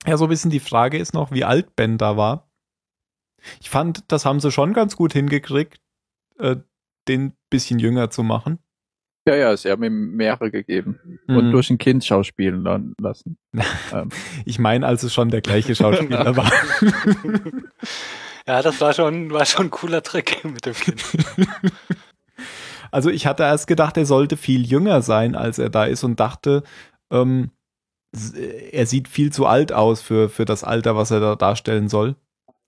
Ja, so ein bisschen die Frage ist noch, wie alt Ben da war. Ich fand, das haben sie schon ganz gut hingekriegt, äh, den bisschen jünger zu machen. Ja, ja, sie haben ihm mehrere gegeben und Mhm. durch ein Kind schauspielen lassen. (laughs) ähm, Ich meine, als es schon der gleiche Schauspieler (laughs) war. Ja, das war schon, war schon ein cooler Trick (laughs) mit dem Kind. Also ich hatte erst gedacht, er sollte viel jünger sein, als er da ist und dachte, ähm, er sieht viel zu alt aus für, für das Alter, was er da darstellen soll.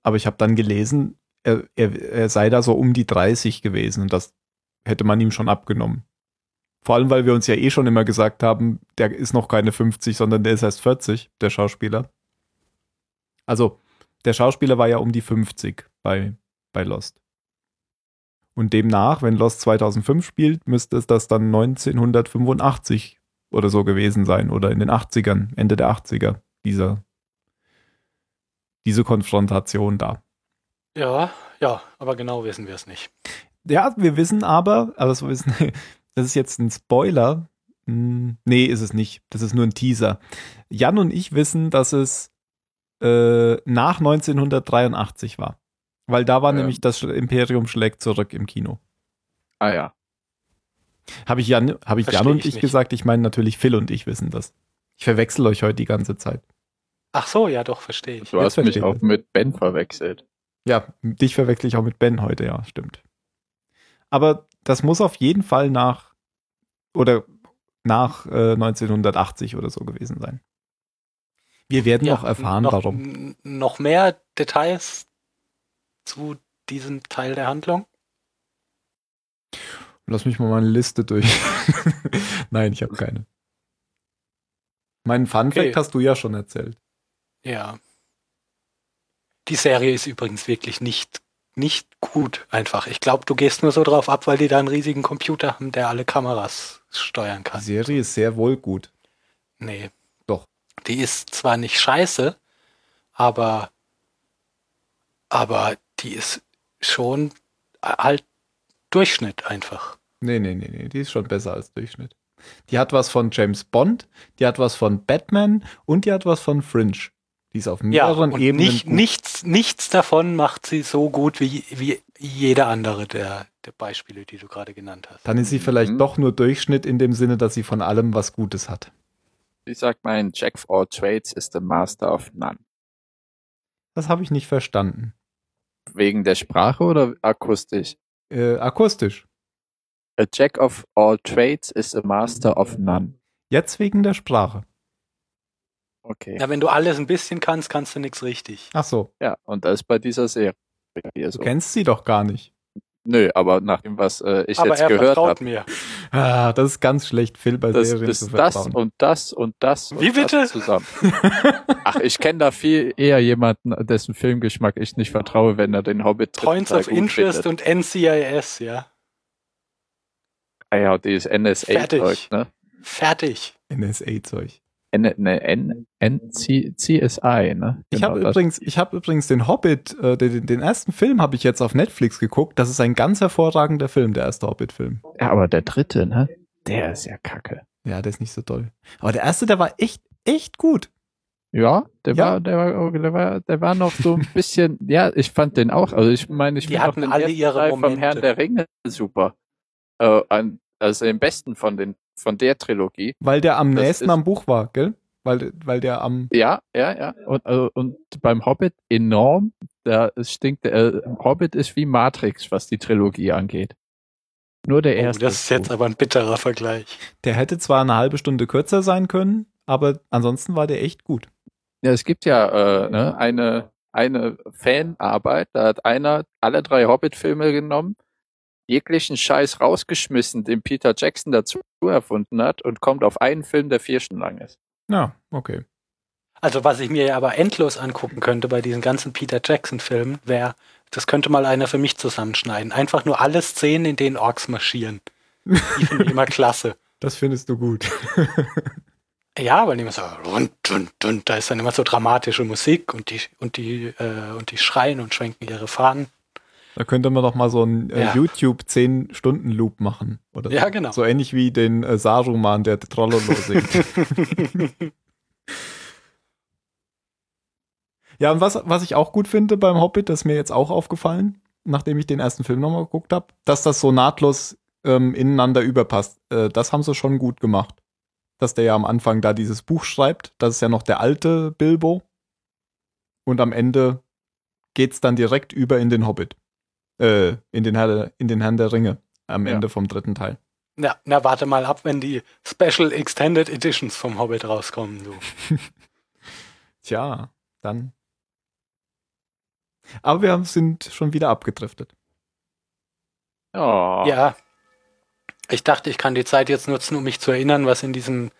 Aber ich habe dann gelesen, er, er, er sei da so um die 30 gewesen und das hätte man ihm schon abgenommen. Vor allem, weil wir uns ja eh schon immer gesagt haben, der ist noch keine 50, sondern der ist erst 40, der Schauspieler. Also, der Schauspieler war ja um die 50 bei, bei Lost. Und demnach, wenn Lost 2005 spielt, müsste es das dann 1985 oder so gewesen sein oder in den 80ern, Ende der 80er, dieser, diese Konfrontation da. Ja, ja, aber genau wissen wir es nicht. Ja, wir wissen aber, also wir wissen, das ist jetzt ein Spoiler. Hm, Nee, ist es nicht. Das ist nur ein Teaser. Jan und ich wissen, dass es äh, nach 1983 war. Weil da war Ja. nämlich das Imperium schlägt zurück im Kino. ah ja. Habe ich Jan, habe ich Jan und ich ich nicht. gesagt? Ich meine natürlich Phil und ich wissen das. Ich verwechsel euch heute die ganze Zeit. Ach so, ja, doch, verstehe ich. Du Jetzt hast mich auch mit Ben verwechselt. Ja, dich verwechsel ich auch mit Ben heute, ja, stimmt. Aber das muss auf jeden Fall nach oder nach äh, 1980 oder so gewesen sein. Wir werden noch erfahren, noch, warum. Noch mehr Details zu diesem Teil der Handlung? Lass mich mal meine Liste durch. (laughs) Nein, ich habe keine. Meinen Fun Fact Okay. hast du ja schon erzählt. Ja. Die Serie ist übrigens wirklich nicht, nicht gut einfach. Ich glaube, du gehst nur so drauf ab, weil die da einen riesigen Computer haben, der alle Kameras steuern Die kann. Serie ist sehr wohl gut. Nee. Doch. Die ist zwar nicht scheiße, aber, aber die ist schon halt Durchschnitt einfach. Nee, nee, nee, nee, die ist schon besser als Durchschnitt. Die hat was von James Bond, die hat was von Batman und die hat was von Fringe. Die ist auf Ja, mehreren und Ebenen nicht, nichts, nichts davon macht sie so gut wie, wie jeder andere der, der Beispiele, die du gerade genannt hast. Dann ist sie vielleicht Mhm. doch nur Durchschnitt in dem Sinne, dass sie von allem was Gutes hat. Ich sag mein Jack of all trades is the master of none. Das habe ich nicht verstanden. Wegen der Sprache oder akustisch? Äh, akustisch. A Jack of all trades is a master of none. Jetzt wegen der Sprache. Okay. Ja, wenn du alles ein bisschen kannst, kannst du nichts richtig. Ach so, Ja, und das ist bei dieser Serie hier du so. kennst sie doch gar nicht. Nö, aber nach dem, was äh, ich Aber jetzt er gehört vertraut habe, mir. Ah, das ist ganz schlecht, Phil bei das Serien zu ist das und das und das und Wie bitte? das zusammen. (laughs) Ach, ich kenne da viel eher jemanden, dessen Filmgeschmack ich nicht vertraue, wenn er den Hobbit Points of Interest findet. und NCIS, ja. Ah ja, dieses NSA-Zeug, Fertig. ne? Fertig. NSA-Zeug. N, ne, N, N, C, CSI, ne? Ich Genau habe übrigens, ich habe übrigens den Hobbit, äh, den, den ersten Film habe ich jetzt auf Netflix geguckt. Das ist ein ganz hervorragender Film, der erste Hobbit-Film. Ja, aber der dritte, ne? Der ist ja kacke. Ja, der ist nicht so toll. Aber der erste, der war echt, echt gut. Ja, der Ja. war, der war, der war, der war noch so ein (laughs) bisschen, ja, ich fand den auch, also ich meine, ich hatten den alle ersten ihre Teil vom. Herrn der Ringe super. Äh, an, also den besten von den, von der Trilogie. Weil der am Das nächsten ist- am Buch war, gell? Weil, weil der am. Ja, ja, ja. Und, also, und beim Hobbit enorm. Da es stinkt, äh, Hobbit ist wie Matrix, was die Trilogie angeht. Nur der Oh, erste. das ist jetzt aber ein bitterer Vergleich. Der hätte zwar eine halbe Stunde kürzer sein können, aber ansonsten war der echt gut. Ja, es gibt ja äh, ne, eine, eine Fanarbeit, da hat einer alle drei Hobbit-Filme genommen, jeglichen Scheiß rausgeschmissen, den Peter Jackson dazu erfunden hat und kommt auf einen Film, der vier Stunden lang ist. Ja, okay. Also was ich mir ja aber endlos angucken könnte bei diesen ganzen Peter Jackson-Filmen, wäre, das könnte mal einer für mich zusammenschneiden. Einfach nur alle Szenen, in denen Orks marschieren. Die finde ich immer klasse. (laughs) Das findest du gut. (laughs) Ja, weil die immer so und, und, und da ist dann immer so dramatische Musik und die und die äh, und die schreien und schwenken ihre Fahnen. Da könnte man doch mal so einen äh, Ja. YouTube 10-Stunden-Loop machen. Oder Ja, genau. So ähnlich wie den äh, Saruman, der Trollolo (laughs) singt. ja, und was, was ich auch gut finde beim Hobbit, das ist mir jetzt auch aufgefallen, nachdem ich den ersten Film nochmal geguckt habe, dass das so nahtlos ähm, ineinander überpasst. Äh, das haben sie schon gut gemacht. Dass der ja am Anfang da dieses Buch schreibt. Das ist ja noch der alte Bilbo. Und am Ende geht's dann direkt über in den Hobbit. Äh, in den, Herr, in den Herrn der Ringe. Am Ja. Ende vom dritten Teil. Ja, na, warte mal ab, wenn die Special Extended Editions vom Hobbit rauskommen, du. (laughs) Tja, dann. Aber wir haben- sind schon wieder abgedriftet. Oh. Ja. Ich dachte, ich kann die Zeit jetzt nutzen, um mich zu erinnern, was in diesem,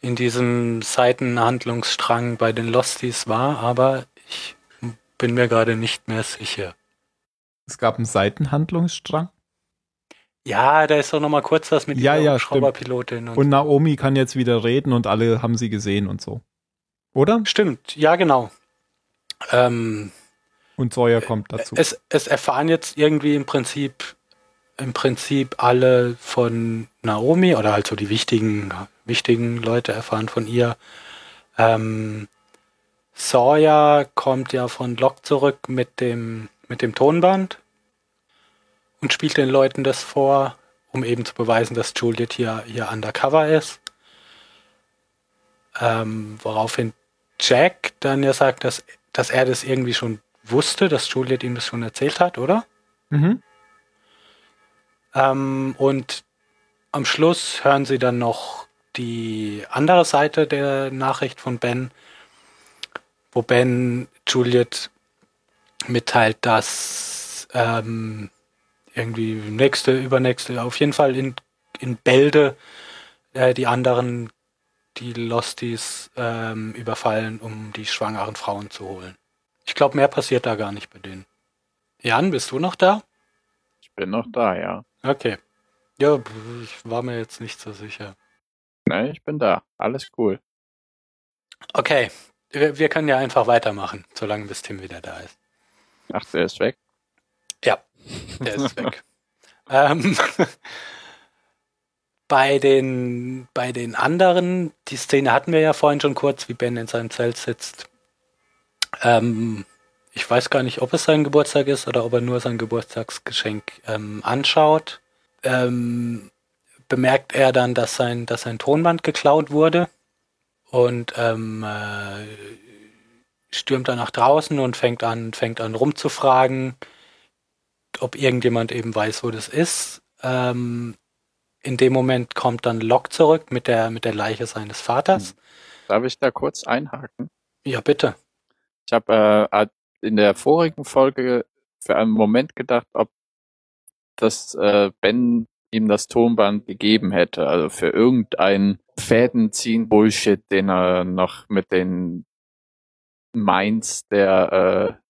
in diesem Seitenhandlungsstrang bei den Losties war, aber ich bin mir gerade nicht mehr sicher. Es gab einen Seitenhandlungsstrang. Ja, da ist doch noch mal kurz was mit Ja, dieser ja, Hubschrauberpilotin und, Und Naomi kann jetzt wieder reden und alle haben sie gesehen und so. Oder? Stimmt, ja, genau. Ähm, Und Sawyer kommt dazu. es, es erfahren jetzt irgendwie im Prinzip im Prinzip alle von Naomi oder halt so die wichtigen wichtigen Leute erfahren von ihr. Ähm, Sawyer kommt ja von Locke zurück mit dem mit dem Tonband und spielt den Leuten das vor, um eben zu beweisen, dass Juliet hier hier undercover ist. Ähm, woraufhin Jack dann ja sagt, dass, dass er das irgendwie schon wusste, dass Juliet ihm das schon erzählt hat, oder? Mhm. Ähm, und am Schluss hören sie dann noch die andere Seite der Nachricht von Ben, wo Ben Juliet mitteilt, dass ähm, irgendwie nächste, übernächste, auf jeden Fall in, in Bälde äh, die anderen die Losties ähm, überfallen, um die schwangeren Frauen zu holen. Ich glaube, mehr passiert da gar nicht bei denen. Jan, bist du noch da? Ich bin noch da, ja. Okay. Ja, ich war mir jetzt nicht so sicher. Ne, ich bin da. Alles cool. Okay, wir, wir können ja einfach weitermachen, solange bis Tim wieder da ist. Ach, der ist weg. Ja, der ist weg. (laughs) ähm, bei, den, bei den anderen, die Szene hatten wir ja vorhin schon kurz, wie Ben in seinem Zelt sitzt. Ähm, ich weiß gar nicht, ob es sein Geburtstag ist oder ob er nur sein Geburtstagsgeschenk ähm, anschaut. Ähm, bemerkt er dann, dass sein, dass sein Tonband geklaut wurde und ähm, äh, stürmt dann nach draußen und fängt an, fängt an rumzufragen, ob irgendjemand eben weiß, wo das ist. Ähm, in dem Moment kommt dann Locke zurück mit der, mit der Leiche seines Vaters. Darf ich da kurz einhaken? Ja, bitte. Ich habe äh, in der vorigen Folge für einen Moment gedacht, ob das äh, Ben ihm das Tonband gegeben hätte, also für irgendein Fädenziehen Bullshit, den er noch mit den Minds der äh,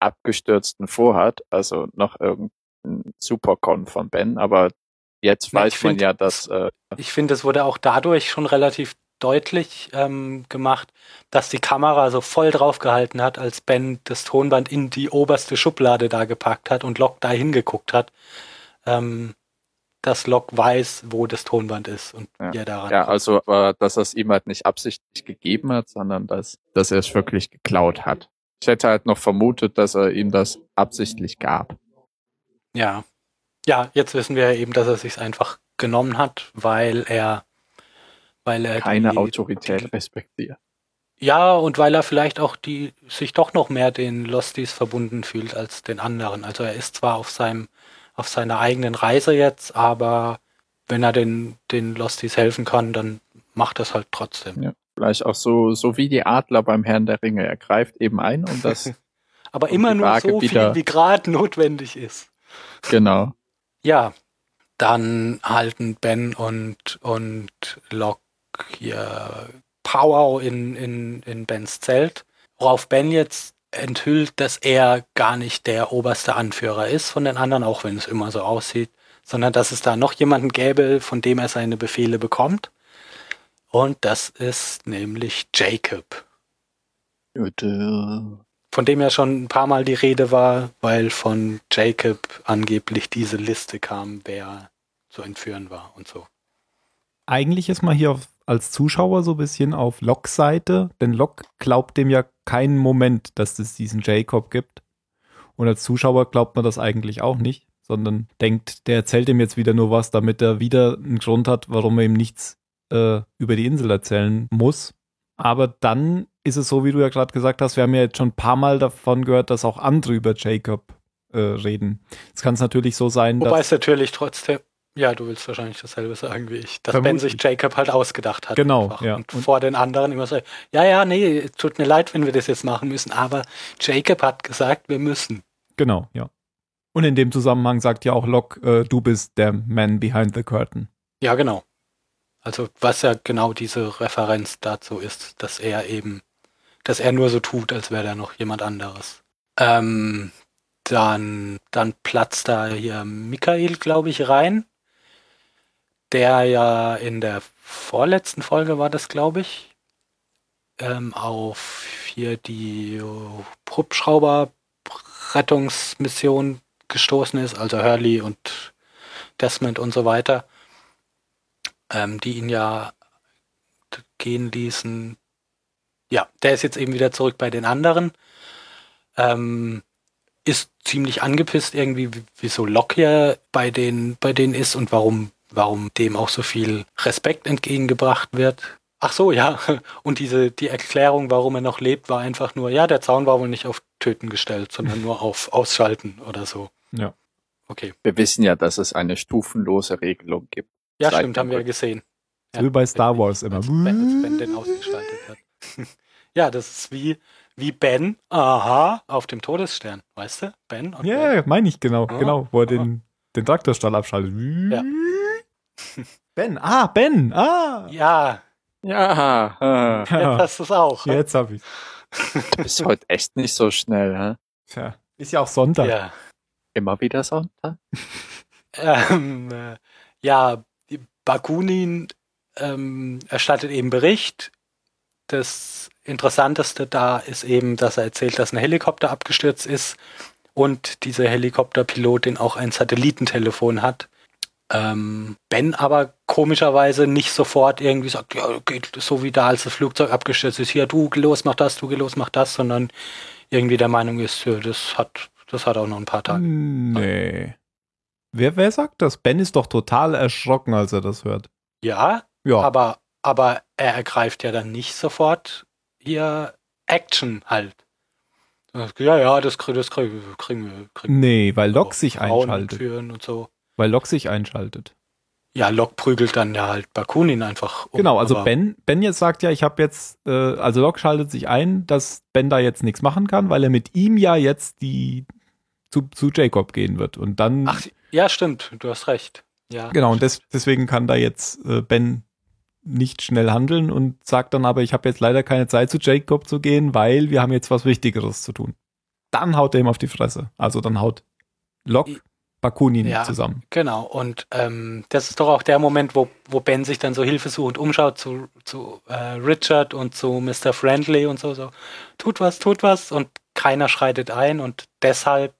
abgestürzten vorhat, also noch irgendein Supercon von Ben, aber jetzt weiß ich man find- ja, dass äh, Ich finde, es wurde auch dadurch schon relativ deutlich ähm, gemacht, dass die Kamera so voll drauf gehalten hat, als Ben das Tonband in die oberste Schublade da gepackt hat und Locke da hingeguckt hat, ähm, dass Locke weiß, wo das Tonband ist und Ja. wie er daran Ja, also, aber dass er es ihm halt nicht absichtlich gegeben hat, sondern dass, dass er es wirklich geklaut hat. Ich hätte halt noch vermutet, dass er ihm das absichtlich gab. Ja. Ja, jetzt wissen wir ja eben, dass er sich einfach genommen hat, weil er weil er Keine die, Autorität respektiert. Ja, und weil er vielleicht auch die sich doch noch mehr den Losties verbunden fühlt als den anderen. Also er ist zwar auf seinem auf seiner eigenen Reise jetzt, aber wenn er den den Losties helfen kann, dann macht das halt trotzdem. Ja. Vielleicht auch so, so wie die Adler beim Herrn der Ringe. Er greift eben ein und das, (laughs) Aber immer nur so viel, wie gerade notwendig ist. genau. Ja, dann halten Ben und und Locke hier Power in, in, in Bens Zelt, worauf Ben jetzt enthüllt, dass er gar nicht der oberste Anführer ist von den anderen, auch wenn es immer so aussieht, sondern dass es da noch jemanden gäbe, von dem er seine Befehle bekommt. Und das ist nämlich Jacob, von dem ja schon ein paar Mal die Rede war, weil von Jacob angeblich diese Liste kam, wer zu entführen war und so. Eigentlich ist man hier auf, als Zuschauer so ein bisschen auf Locks Seite, denn Locke glaubt dem ja keinen Moment, dass es diesen Jacob gibt. Und als Zuschauer glaubt man das eigentlich auch nicht, sondern denkt, der erzählt ihm jetzt wieder nur was, damit er wieder einen Grund hat, warum er ihm nichts äh, über die Insel erzählen muss. Aber dann ist es so, wie du ja gerade gesagt hast, wir haben ja jetzt schon ein paar Mal davon gehört, dass auch andere über Jacob äh, reden. Es kann es natürlich so sein, Wobei dass es natürlich trotzdem, ja, du willst wahrscheinlich dasselbe sagen wie ich, dass Ben Vermutlich. sich Jacob halt ausgedacht hat. Genau, ja. Und, Und- vor den anderen immer so, ja, ja, nee, tut mir leid, wenn wir das jetzt machen müssen, aber Jacob hat gesagt, wir müssen. genau, ja. Und in dem Zusammenhang sagt ja auch Locke, äh, du bist der Man behind the curtain. Ja, genau. Also was ja genau diese Referenz dazu ist, dass er eben, dass er nur so tut, als wäre da noch jemand anderes. Ähm, dann, dann platzt da hier Michael, glaube ich, rein, der ja in der vorletzten Folge war das, glaube ich, ähm, auf hier die Hubschrauber-Rettungsmission gestoßen ist, also Hurley und Desmond und so weiter ähm, die ihn ja gehen ließen. Ja, der ist jetzt eben wieder zurück bei den anderen. Ähm, ist ziemlich angepisst irgendwie, wie- wieso Locke hier bei den, bei denen ist und warum, warum dem auch so viel Respekt entgegengebracht wird. Ach so, ja. Und diese, die Erklärung, warum er noch lebt, war einfach nur, ja, der Zaun war wohl nicht auf Töten gestellt, sondern nur auf Ausschalten oder so. Ja. Okay. Wir wissen ja, dass es eine stufenlose Regelung gibt. Ja, Seit stimmt, haben wir ja gesehen. So wie bei Star Wars immer. Als Ben, als ben den ausgeschaltet hat. (laughs) ja, das ist wie, wie Ben, aha, auf dem Todesstern, weißt du? Ben und Ja, Ben. meine ich genau, Ah, genau, wo er ah. den, den Traktorstall abschaltet. Ja. Ben, ah, Ben, ah. Ja, Ja, äh, jetzt hast du es auch. Jetzt hab ich. (laughs) du bist heute echt nicht so schnell, hä? Tja, ist ja auch Sonntag. Ja. Immer wieder Sonntag? Ähm, äh, ja, Bakunin ähm, erstattet eben Bericht. Das Interessanteste da ist eben, dass er erzählt, dass ein Helikopter abgestürzt ist und dieser Helikopterpilotin auch ein Satellitentelefon hat. Ähm, ben aber komischerweise nicht sofort irgendwie sagt, ja, geht so wie da, als das Flugzeug abgestürzt ist, hier, du, geh los, mach das, du, geh los, mach das, sondern irgendwie der Meinung ist, ja, das hat, das hat auch noch ein paar Tage. Nee. Wer, wer sagt das? Ben ist doch total erschrocken, als er das hört. Ja, Ja, Aber, aber er ergreift ja dann nicht sofort hier Action halt. Ja, ja, das, krieg, das krieg, kriegen wir. Kriegen nee, weil. Locke sich einschaltet. und so. Weil Locke sich einschaltet. Ja, Locke prügelt dann ja halt Bakunin einfach um. Genau, also Ben, Ben jetzt sagt ja, ich habe jetzt, äh, also Locke schaltet sich ein, dass Ben da jetzt nichts machen kann, weil er mit ihm ja jetzt die zu, zu Jacob gehen wird. Und dann, Ach, ja, stimmt, du hast recht. Ja. genau, und des, deswegen kann da jetzt äh, Ben nicht schnell handeln und sagt dann aber, ich habe jetzt leider keine Zeit zu Jacob zu gehen, weil wir haben jetzt was Wichtigeres zu tun. Dann haut er ihm auf die Fresse. Also dann haut Locke Bakunin Ja. zusammen. Genau, und ähm, das ist doch auch der Moment, wo, wo Ben sich dann so hilfesuchend umschaut zu, zu äh, Richard und zu Mr. Friendly und so, so, tut was, tut was und keiner schreitet ein und deshalb,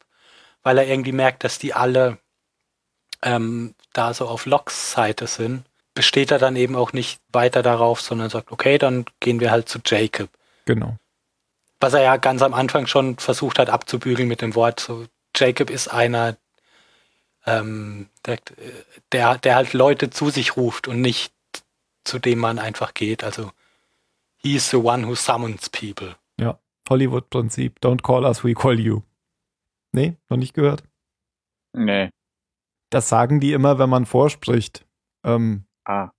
weil er irgendwie merkt, dass die alle ähm, da so auf Locks Seite sind, besteht er dann eben auch nicht weiter darauf, sondern sagt, okay, dann gehen wir halt zu Jacob. Genau. Was er ja ganz am Anfang schon versucht hat abzubügeln mit dem Wort, so Jacob ist einer, ähm, der, der, der halt Leute zu sich ruft und nicht zu dem man einfach geht. Also he's the one who summons people. Hollywood-Prinzip. Don't call us, we call you. Nee, noch nicht gehört. Nee. Das sagen die immer, wenn man vorspricht. Ähm, Ah.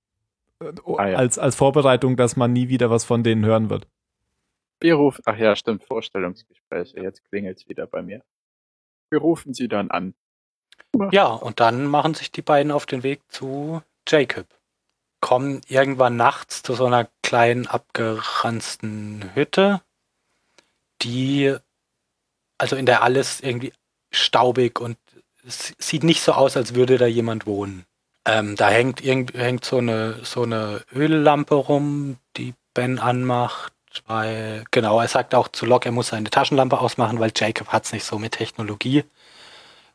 äh, Ah, ja. als, als Vorbereitung, dass man nie wieder was von denen hören wird. Wir rufen, ach ja, stimmt, Vorstellungsgespräche. Jetzt klingelt's wieder bei mir. Wir rufen sie dann an. Ja, und dann machen sich die beiden auf den Weg zu Jacob. Kommen irgendwann nachts zu so einer kleinen abgeranzten Hütte, die, also in der alles irgendwie staubig und es sieht nicht so aus, als würde da jemand wohnen. Ähm, da hängt irgend, hängt so eine, so eine Öllampe rum, die Ben anmacht, weil, genau, er sagt auch zu Locke, er muss seine Taschenlampe ausmachen, weil Jacob hat's nicht so mit Technologie.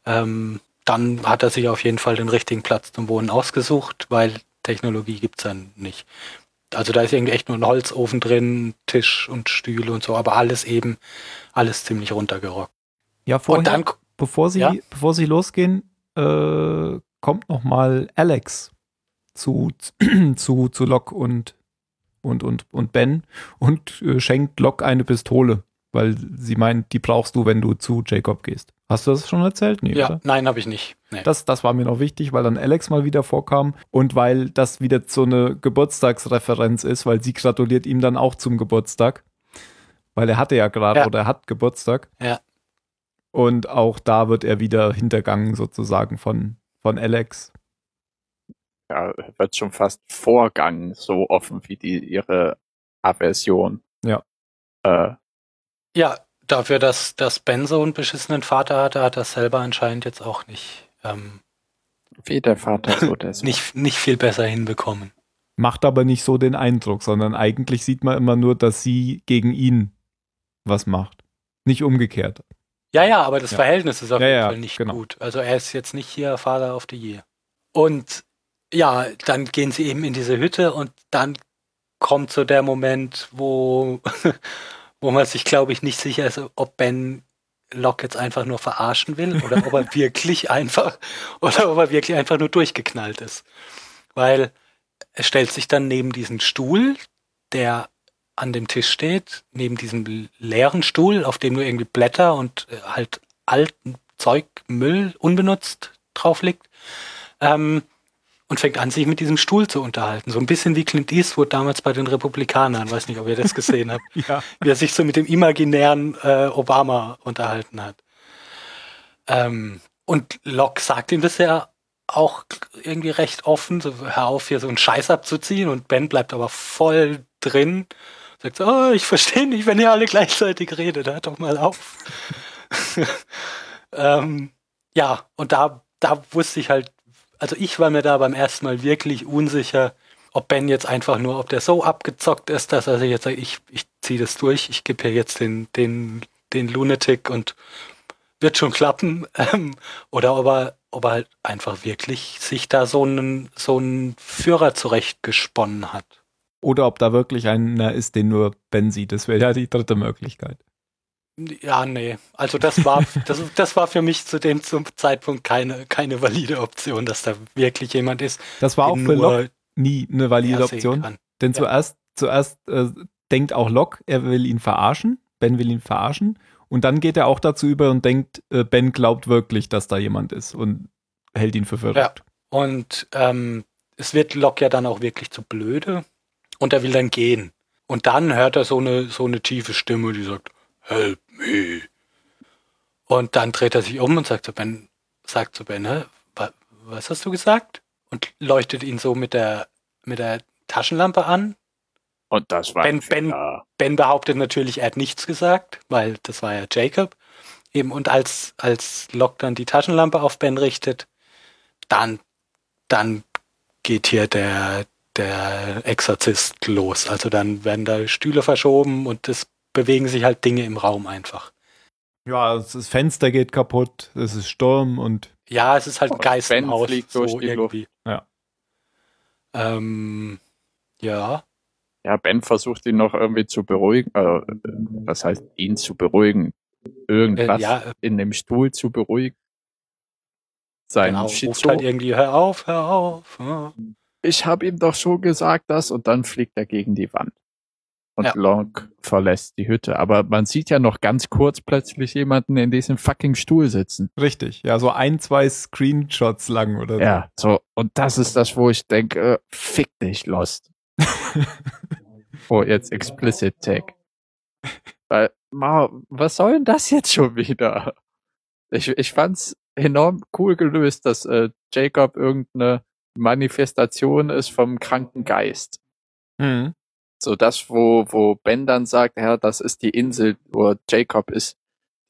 Ähm, dann hat er sich auf jeden Fall den richtigen Platz zum Wohnen ausgesucht, weil Technologie gibt's dann nicht. Also da ist irgendwie echt nur ein Holzofen drin, Tisch und Stühle und so, aber alles eben, alles ziemlich runtergerockt. Ja, Und vorher, dann, bevor sie, Ja? bevor sie losgehen, äh, kommt nochmal Alex zu, (clears throat) zu, zu Locke und, und, und, und Ben und äh, schenkt Locke eine Pistole, weil sie meint, die brauchst du, wenn du zu Jacob gehst. Hast du das schon erzählt? Nee, ja, oder? nein, habe ich nicht. Nee. Das, das war mir noch wichtig, weil dann Alex mal wieder vorkam und weil das wieder so eine Geburtstagsreferenz ist, weil sie gratuliert ihm dann auch zum Geburtstag. Weil er hatte ja gerade ja. oder er hat Geburtstag. Ja. Und auch da wird er wieder hintergangen sozusagen von, von Alex. Ja, wird schon fast Vorgang so offen wie die ihre Aversion. Ja. Äh, ja, dafür, dass, dass Ben so einen beschissenen Vater hatte, hat er selber anscheinend jetzt auch nicht. Ähm, wie der Vater so der so. (laughs) nicht, nicht viel besser hinbekommen. Macht aber nicht so den Eindruck, sondern eigentlich sieht man immer nur, dass sie gegen ihn was macht. Nicht umgekehrt. Ja, ja, aber das ja. Verhältnis ist auf ja, jeden ja, Fall nicht genau. gut. Also er ist jetzt nicht hier Father of the Year. Und ja, dann gehen sie eben in diese Hütte und dann kommt so der Moment, wo, (laughs) wo man sich, glaube ich, nicht sicher ist, ob Ben Locke jetzt einfach nur verarschen will oder ob er (laughs) wirklich einfach oder ob er wirklich einfach nur durchgeknallt ist. Weil er stellt sich dann neben diesen Stuhl, der an dem Tisch steht, neben diesem leeren Stuhl, auf dem nur irgendwie Blätter und äh, halt alten Zeug, Müll unbenutzt drauf liegt. Ähm, und fängt an, sich mit diesem Stuhl zu unterhalten. So ein bisschen wie Clint Eastwood damals bei den Republikanern. Weiß nicht, ob ihr das gesehen habt. (laughs) ja. Wie er sich so mit dem imaginären äh, Obama unterhalten hat. Ähm, und Locke sagt ihm das ja auch irgendwie recht offen, so hör auf, hier so einen Scheiß abzuziehen. Und Ben bleibt aber voll drin. Sagt so, oh, ich verstehe nicht, wenn ihr alle gleichzeitig redet, hört doch mal auf. (laughs) ähm, ja, und da, da wusste ich halt, also ich war mir da beim ersten Mal wirklich unsicher, ob Ben jetzt einfach nur, ob der so abgezockt ist, dass er sich jetzt sagt, ich, ich ziehe das durch, ich gebe hier jetzt den, den, den Lunatic und wird schon klappen. (laughs) Ähm, oder ob er, ob er halt einfach wirklich sich da so einen, so einen Führer zurechtgesponnen hat. Oder ob da wirklich einer ist, den nur Ben sieht. Das wäre ja die dritte Möglichkeit. Ja, nee. Also das war, das, das war für mich zu dem zum Zeitpunkt keine, keine valide Option, dass da wirklich jemand ist. Das war auch für Locke nie eine valide Option. Denn ja. zuerst, zuerst äh, denkt auch Locke, er will ihn verarschen. Ben will ihn verarschen. Und dann geht er auch dazu über und denkt, äh, Ben glaubt wirklich, dass da jemand ist und hält ihn für verrückt. Ja. Und ähm, es wird Locke ja dann auch wirklich zu blöde und er will dann gehen. Und dann hört er so eine, so eine tiefe Stimme, die sagt, help me. Und dann dreht er sich um und sagt zu Ben, sagt zu Ben, Hä, was hast du gesagt? Und leuchtet ihn so mit der, mit der Taschenlampe an. Und das war ben, ben, ben behauptet natürlich, er hat nichts gesagt, weil das war ja Jacob. Eben, und als, als Locke dann die Taschenlampe auf Ben richtet, dann, dann geht hier der, der Exorzist los. Also dann werden da Stühle verschoben und es bewegen sich halt Dinge im Raum einfach. Ja, das Fenster geht kaputt, es ist Sturm und. Ja, es ist halt ein Geistenhaus. fliegt so durch die irgendwie. Luft. Ja. Ähm, ja. Ja, Ben versucht ihn noch irgendwie zu beruhigen. Äh, was heißt ihn zu beruhigen? Irgendwas äh, ja, äh, in dem Stuhl zu beruhigen. Sein genau, ruft halt irgendwie, hör auf, hör auf. Ja. Ich habe ihm doch schon gesagt, das und dann fliegt er gegen die Wand. Und ja. Long verlässt die Hütte. Aber man sieht ja noch ganz kurz plötzlich jemanden in diesem fucking Stuhl sitzen. Richtig, ja, so ein, zwei Screenshots lang oder so. Ja, so. Und das ist das, wo ich denke, äh, fick dich, Lost. (laughs) oh, jetzt Explicit Tag. Weil, was soll denn das jetzt schon wieder? Ich, ich fand's enorm cool gelöst, dass äh, Jacob irgendeine Manifestation ist vom kranken Geist. Mhm. So das, wo, wo Ben dann sagt, ja, das ist die Insel, wo Jacob ist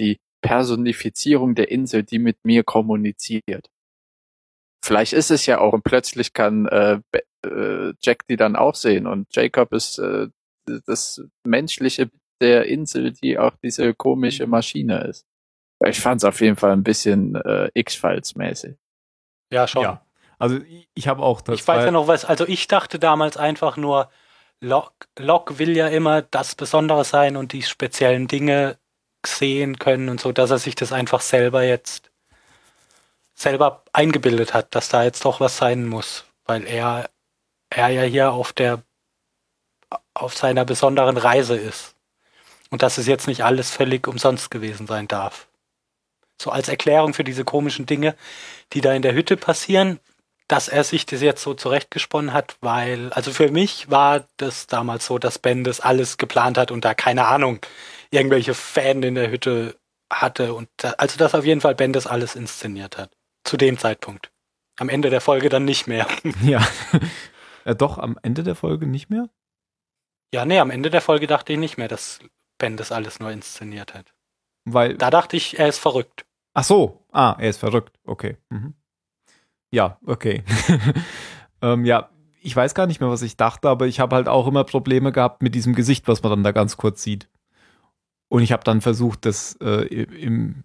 die Personifizierung der Insel, die mit mir kommuniziert. Vielleicht ist es ja auch und plötzlich kann äh, äh, Jack die dann auch sehen und Jacob ist äh, das Menschliche der Insel, die auch diese komische Maschine ist. Ich fand es auf jeden Fall ein bisschen äh, X-Files mäßig. Ja, schon. Ja. Also ich habe auch das. Ich weiß ja noch was, also ich dachte damals einfach nur, Locke, Locke will ja immer das Besondere sein und die speziellen Dinge sehen können und so, dass er sich das einfach selber jetzt selber eingebildet hat, dass da jetzt doch was sein muss, weil er, er ja hier auf der, auf seiner besonderen Reise ist. Und dass es jetzt nicht alles völlig umsonst gewesen sein darf. So als Erklärung für diese komischen Dinge, die da in der Hütte passieren, dass er sich das jetzt so zurechtgesponnen hat, weil, also für mich war das damals so, dass Ben das alles geplant hat und da keine Ahnung, irgendwelche Fan in der Hütte hatte und da, also dass auf jeden Fall Ben das alles inszeniert hat. Zu dem Zeitpunkt. Am Ende der Folge dann nicht mehr. (laughs) Ja. ja. (laughs) Doch, am Ende der Folge nicht mehr? Ja, nee, am Ende der Folge dachte ich nicht mehr, dass Ben das alles nur inszeniert hat. Weil. Da dachte ich, er ist verrückt. Ach so. Ah, er ist verrückt. Okay. Mhm. Ja, okay. (laughs) ähm, ja, ich weiß gar nicht mehr, was ich dachte, aber ich habe halt auch immer Probleme gehabt mit diesem Gesicht, was man dann da ganz kurz sieht. Und ich habe dann versucht, das äh, im,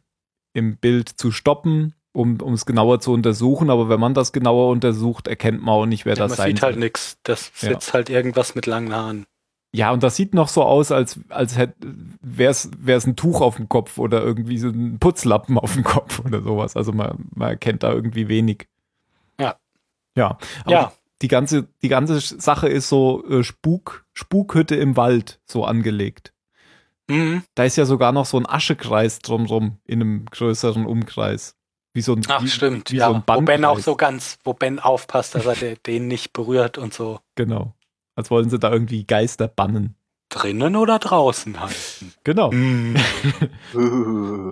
im Bild zu stoppen, um es genauer zu untersuchen. Aber wenn man das genauer untersucht, erkennt man auch nicht, wer ja, das sein soll. Man sieht halt nichts. Das sitzt ja. halt irgendwas mit langen Haaren. Ja, und das sieht noch so aus, als, als wäre es ein Tuch auf dem Kopf oder irgendwie so ein Putzlappen auf dem Kopf oder sowas. Also man, man erkennt da irgendwie wenig. Ja. Ja. Aber ja. Die ganze, die ganze Sache ist so äh, Spuk, Spukhütte im Wald so angelegt. Mhm. Da ist ja sogar noch so ein Aschekreis drumrum in einem größeren Umkreis. Wie so ein, Ach, wie, stimmt, wie ja. So ein wo Ben auch so ganz, wo Ben aufpasst, dass er (laughs) den nicht berührt und so. Genau. Als wollen sie da irgendwie Geister bannen. Drinnen oder draußen halten. Genau. Mm. (laughs) (laughs)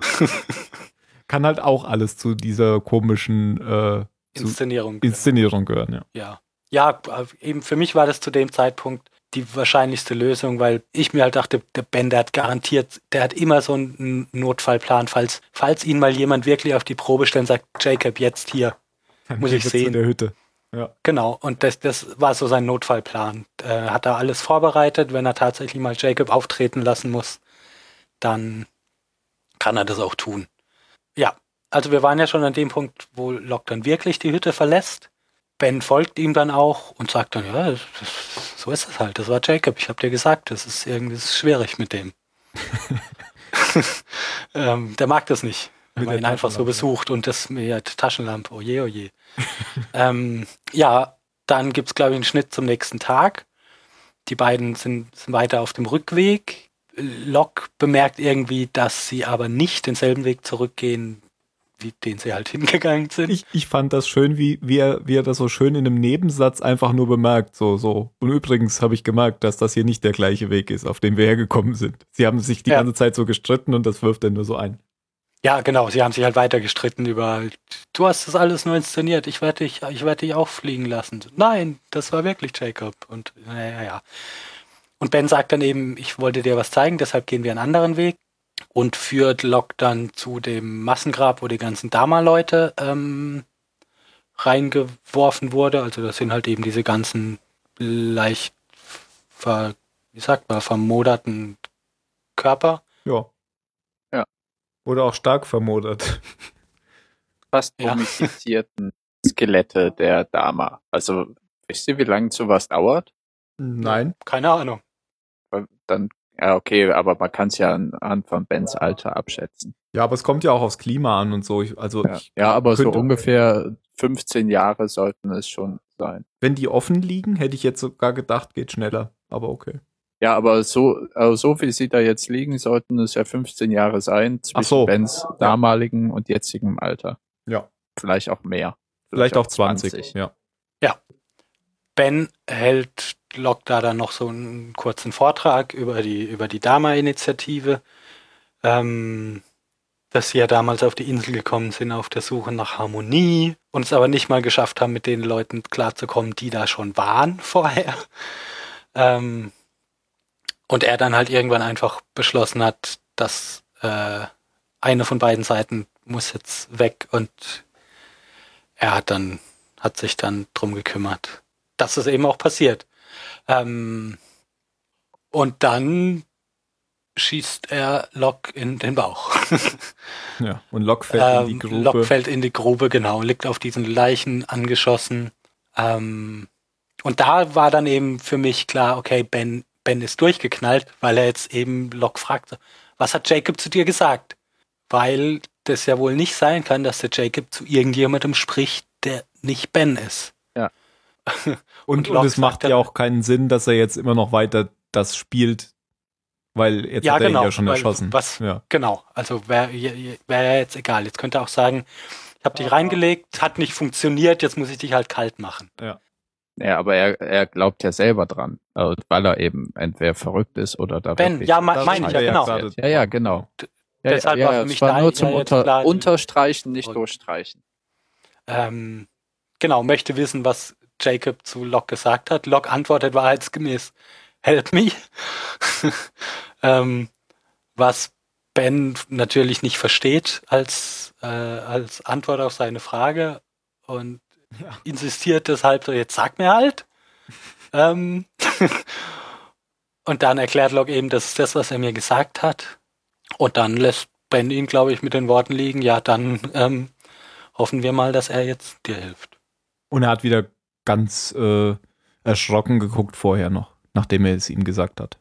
Kann halt auch alles zu dieser komischen äh, Inszenierung, Inszenierung gehören, ja. Ja. Ja, eben für mich war das zu dem Zeitpunkt die wahrscheinlichste Lösung, weil ich mir halt dachte, der Ben, der hat garantiert, der hat immer so einen Notfallplan, falls, falls ihn mal jemand wirklich auf die Probe stellt und sagt, Jacob, jetzt hier, muss ich sehen. In der Hütte. Ja. Genau, und das, das war so sein Notfallplan. Äh, hat er alles vorbereitet, wenn er tatsächlich mal Jacob auftreten lassen muss, dann kann er das auch tun. Ja, also wir waren ja schon an dem Punkt, wo Locke dann wirklich die Hütte verlässt. Ben folgt ihm dann auch und sagt dann, ja, das, so ist es halt. Das war Jacob. Ich habe dir gesagt, das ist irgendwie das ist schwierig mit dem. (laughs) ähm, der mag das nicht, wenn man ihn einfach so besucht und das mit Taschenlampe. Oje, oje. (laughs) ähm, ja, dann gibt's glaube ich einen Schnitt zum nächsten Tag. Die beiden sind, sind weiter auf dem Rückweg. Locke bemerkt irgendwie, dass sie aber nicht denselben Weg zurückgehen, wie den sie halt (laughs) hingegangen sind. Ich, ich fand das schön, wie, wie, er, wie er das so schön in einem Nebensatz einfach nur bemerkt. So, so. Und übrigens habe ich gemerkt, dass das hier nicht der gleiche Weg ist, auf den wir hergekommen sind. Sie haben sich die ja. ganze Zeit so gestritten und das wirft er nur so ein. Ja, genau. Sie haben sich halt weiter gestritten über, du hast das alles nur inszeniert. Ich werde dich, ich werde dich auch fliegen lassen. Nein, das war wirklich Jacob. Und naja, ja. Und Ben sagt dann eben, ich wollte dir was zeigen, deshalb gehen wir einen anderen Weg und führt Locke dann zu dem Massengrab, wo die ganzen Dama-Leute ähm, reingeworfen wurde. Also das sind halt eben diese ganzen leicht, ver, wie sagt man, vermoderten Körper. Ja. Ja. Oder auch stark vermodert. Fast mumifizierten ja. Skelette der Dama. Also, wisst ihr, wie lange sowas dauert? Nein. Keine Ahnung. Dann ja, okay, aber man kann es ja anhand von Bens Alter abschätzen. Ja, aber es kommt ja auch aufs Klima an und so. Ich, also ja, ja aber so ungefähr 15 Jahre sollten es schon sein. Wenn die offen liegen, hätte ich jetzt sogar gedacht, geht schneller. Aber okay. Ja, aber so, also so wie sie da jetzt liegen, sollten es ja 15 Jahre sein zwischen so. Bens damaligen und jetzigem Alter. Ja. Vielleicht auch mehr. Vielleicht, Vielleicht auch 20. 20. Ja. Ja. Ben hält Locke da dann noch so einen kurzen Vortrag über die, über die Dama-Initiative, ähm, dass sie ja damals auf die Insel gekommen sind auf der Suche nach Harmonie und es aber nicht mal geschafft haben, mit den Leuten klarzukommen, die da schon waren (laughs) vorher. Ähm, und er dann halt irgendwann einfach beschlossen hat, dass äh, eine von beiden Seiten muss jetzt weg und er hat dann, hat sich dann drum gekümmert, dass es eben auch passiert. Ähm, und dann schießt er Locke in den Bauch. (laughs) ja, und Locke fällt ähm, in die ähm, Grube. Locke fällt in die Grube, genau, liegt auf diesen Leichen angeschossen. Ähm, und da war dann eben für mich klar, okay, Ben, Ben ist durchgeknallt, weil er jetzt eben Locke fragte, was hat Jacob zu dir gesagt? Weil das ja wohl nicht sein kann, dass der Jacob zu irgendjemandem spricht, der nicht Ben ist. Ja. (laughs) Und, und, Locke es macht ja auch keinen Sinn, dass er jetzt immer noch weiter das spielt, weil jetzt Ja, hat er genau, ihn ja schon weil erschossen. was- Ja. Genau, also wäre wär ja jetzt egal. Jetzt könnte er auch sagen, ich habe dich reingelegt, hat nicht funktioniert, jetzt muss ich dich halt kalt machen. Ja, aber er, er glaubt ja selber dran, also, weil er eben entweder verrückt ist oder da Ben, ja, meine ich ja, genau. Ja, ja, genau. Ja, deshalb ja, war ja, für es mich war da nur ja zum jetzt Unter klar- Unterstreichen, nicht Und- durchstreichen. Ähm, genau, möchte wissen, was Jacob zu Locke gesagt hat. Locke antwortet wahrheitsgemäß, help me. (laughs) ähm, was Ben natürlich nicht versteht als, äh, als Antwort auf seine Frage und Ja. insistiert deshalb so, jetzt sag mir halt. ähm, (laughs) und dann erklärt Locke eben, das ist das, was er mir gesagt hat. Und dann lässt Ben ihn, glaube ich, mit den Worten liegen, ja, dann ähm, hoffen wir mal, dass er jetzt dir hilft. Und er hat wieder ganz äh, erschrocken geguckt vorher noch, nachdem er es ihm gesagt hat.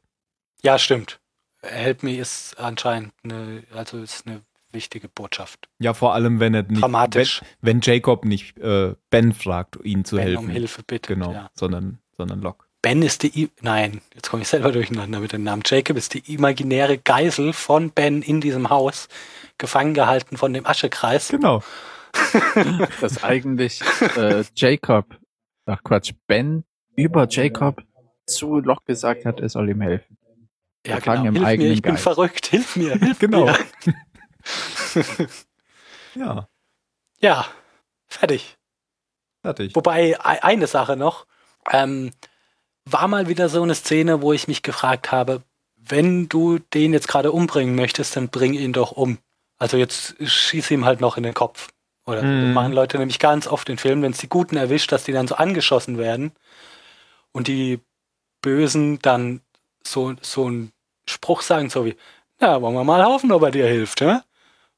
Ja, stimmt. Help me ist anscheinend eine, also ist eine wichtige Botschaft. Ja, vor allem, wenn er nicht, Dramatisch. Wenn, wenn Jacob nicht äh, Ben fragt, ihn zu Ben helfen. um Hilfe bittet. Genau, Ja. sondern, sondern Locke. Ben ist die, I nein, jetzt komme ich selber durcheinander mit dem Namen. Jacob ist die imaginäre Geisel von Ben in diesem Haus, gefangen gehalten von dem Aschekreis. Genau. Dass eigentlich äh, Jacob, ach Quatsch, Ben über Jacob zu Locke gesagt hat, er soll ihm helfen. Ja, genau. im Hilf mir, eigenen ich bin Geist. verrückt. Hilf mir, (laughs) hilf Genau. mir. (laughs) Ja, Ja, fertig. fertig. Wobei, eine Sache noch. Ähm, war mal wieder so eine Szene, wo ich mich gefragt habe, wenn du den jetzt gerade umbringen möchtest, dann bring ihn doch um. Also jetzt schieß ihm halt noch in den Kopf. Oder das Mhm. machen Leute nämlich ganz oft in Filmen, wenn es die Guten erwischt, dass die dann so angeschossen werden und die Bösen dann so, so einen Spruch sagen, so wie, na, wollen wir mal hoffen, ob er dir hilft, hä?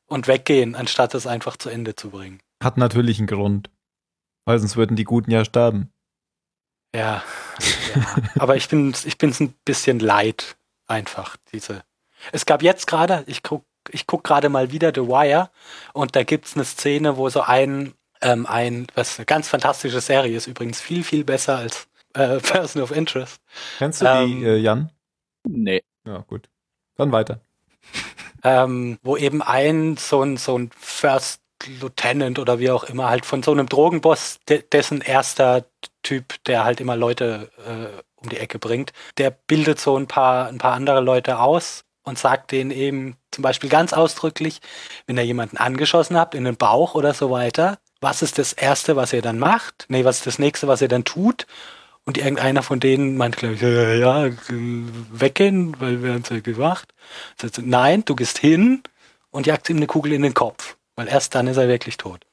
Und weggehen, anstatt es einfach zu Ende zu bringen. Hat natürlich einen Grund. Weil sonst würden die Guten ja sterben. Ja, ja. aber ich bin ich bin's ein bisschen leid einfach diese. Es gab jetzt gerade, ich guck ich guck gerade mal wieder The Wire und da gibt's eine Szene, wo so ein ähm, ein was eine ganz fantastische Serie ist übrigens viel viel besser als äh, (laughs) Person of Interest, Kennst du Ähm, die, äh, Jan? Nee. Ja, gut. Dann weiter. ähm, wo eben ein so ein so ein First Lieutenant oder wie auch immer halt von so einem Drogenboss, de dessen erster Typ, der halt immer Leute äh, um die Ecke bringt, der bildet so ein paar ein paar andere Leute aus und sagt denen eben zum Beispiel ganz ausdrücklich, wenn ihr jemanden angeschossen habt in den Bauch oder so weiter, was ist das erste, was ihr dann macht? Nee, was ist das nächste, was ihr dann tut? Und irgendeiner von denen meint, glaube ich, ja, äh, weggehen, weil wir haben es ja gemacht. Sagt Nein, du gehst hin und jagst ihm eine Kugel in den Kopf, weil erst dann ist er wirklich tot.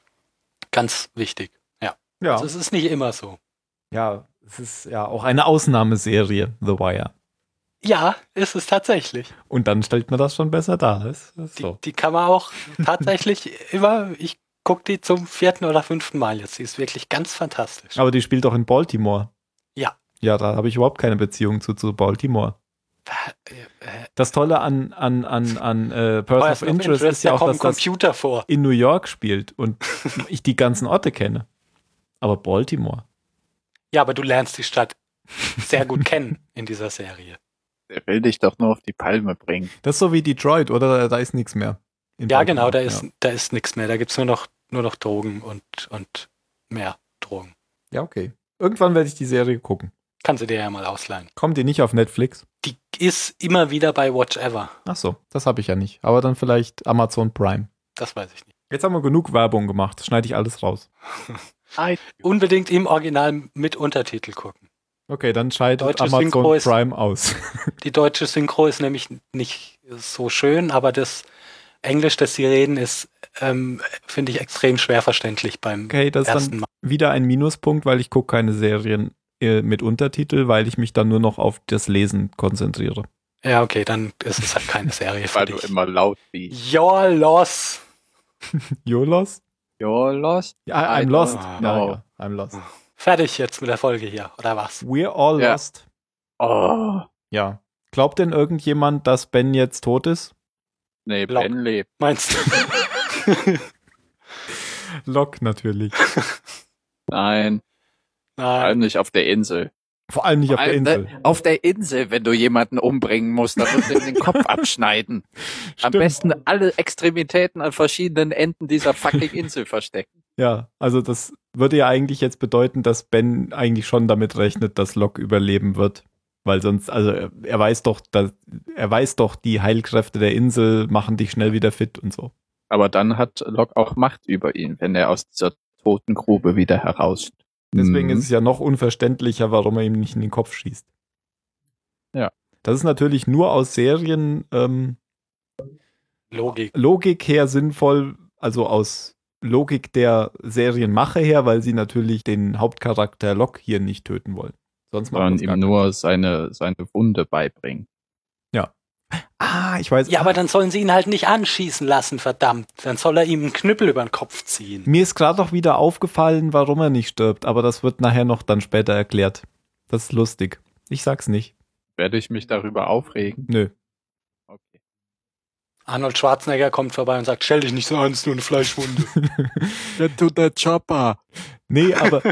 Ganz wichtig. Ja. Ja. Also es ist nicht immer so. ja, es ist ja auch eine Ausnahmeserie, The Wire. Ja, ist es tatsächlich. Und dann stellt man das schon besser dar. Ist, ist Die, so. die kann man auch tatsächlich (laughs) immer, ich gucke die zum vierten oder fünften Mal jetzt. Die ist wirklich ganz fantastisch. Aber die spielt doch in Baltimore. Ja. Ja, da habe ich überhaupt keine Beziehung zu, zu Baltimore. Das Tolle an, an, an, an äh, Person of of Interest, ist ja da auch, dass das Computer vor. in New York spielt und (laughs) ich die ganzen Orte kenne. Aber Baltimore. Ja, aber du lernst die Stadt sehr gut (laughs) kennen in dieser Serie. Der will dich doch nur auf die Palme bringen. Das ist so wie Detroit, oder? Da, da ist nichts mehr. Ja, Baltimore. genau, da ist, da ist nichts mehr. Da gibt's nur noch, nur noch Drogen und, und mehr Drogen. Ja. ja, okay. Irgendwann werde ich die Serie gucken. Kannst du dir ja mal ausleihen. Kommt die nicht auf Netflix? Die ist immer wieder bei Watch Ever. Ach so, das habe ich ja nicht. Aber dann vielleicht Amazon Prime. Das weiß ich nicht. Jetzt haben wir genug Werbung gemacht. Schneide ich alles raus. (laughs) Unbedingt im Original mit Untertitel gucken. Okay, dann scheidet Amazon Synchro ist- Prime aus. (laughs) Die deutsche Synchro ist nämlich nicht so schön, aber das Englisch, das sie reden, ist, ähm, finde ich, extrem schwer verständlich beim Okay, das ist ersten dann Mal. wieder ein Minuspunkt, weil ich gucke keine Serien äh, mit Untertitel, weil ich mich dann nur noch auf das Lesen konzentriere. Ja, okay, dann ist es halt keine Serie für Weil du immer laut liest. You're lost. (laughs) You lost? You're lost? Ja, I'm I lost. Ja, know. ja, I'm lost. Fertig jetzt mit der Folge hier, oder was? We're all Ja. lost. Oh. Ja. Glaubt denn irgendjemand, dass Ben jetzt tot ist? Nee, Lock. Ben lebt. Meinst du? (laughs) Lok natürlich. (laughs) Nein, vor allem Nein. nicht auf der Insel. Vor allem nicht auf der Vor allem, Insel. ne, Auf der Insel, wenn du jemanden umbringen musst, dann musst du ihm den Kopf (laughs) abschneiden. Am Stimmt. besten alle Extremitäten an verschiedenen Enden dieser fucking Insel verstecken. Ja, also das würde ja eigentlich jetzt bedeuten, dass Ben eigentlich schon damit rechnet, dass Locke überleben wird. Weil sonst, also er, weiß doch, dass, er weiß doch, die Heilkräfte der Insel machen dich schnell wieder fit und so. Aber dann hat Locke auch Macht über ihn, wenn er aus dieser toten Grube wieder heraus. Deswegen Mhm. ist es ja noch unverständlicher, warum er ihm nicht in den Kopf schießt. Ja. Das ist natürlich nur aus Serien ähm, Logik. Logik her sinnvoll, also aus Logik der Serienmache her, weil sie natürlich den Hauptcharakter Locke hier nicht töten wollen. Sonst gar ihm nur seine, seine Wunde beibringen. Ah, ich weiß. Ja, aber dann sollen sie ihn halt nicht anschießen lassen, verdammt. Dann soll er ihm einen Knüppel über den Kopf ziehen. Mir ist gerade auch wieder aufgefallen, warum er nicht stirbt, aber das wird nachher noch dann später erklärt. Das ist lustig. Ich sag's nicht. Werde ich mich darüber aufregen? Nö. Arnold Schwarzenegger kommt vorbei und sagt, stell dich nicht so an, ist nur eine Fleischwunde. Get to the chopper. Nee, aber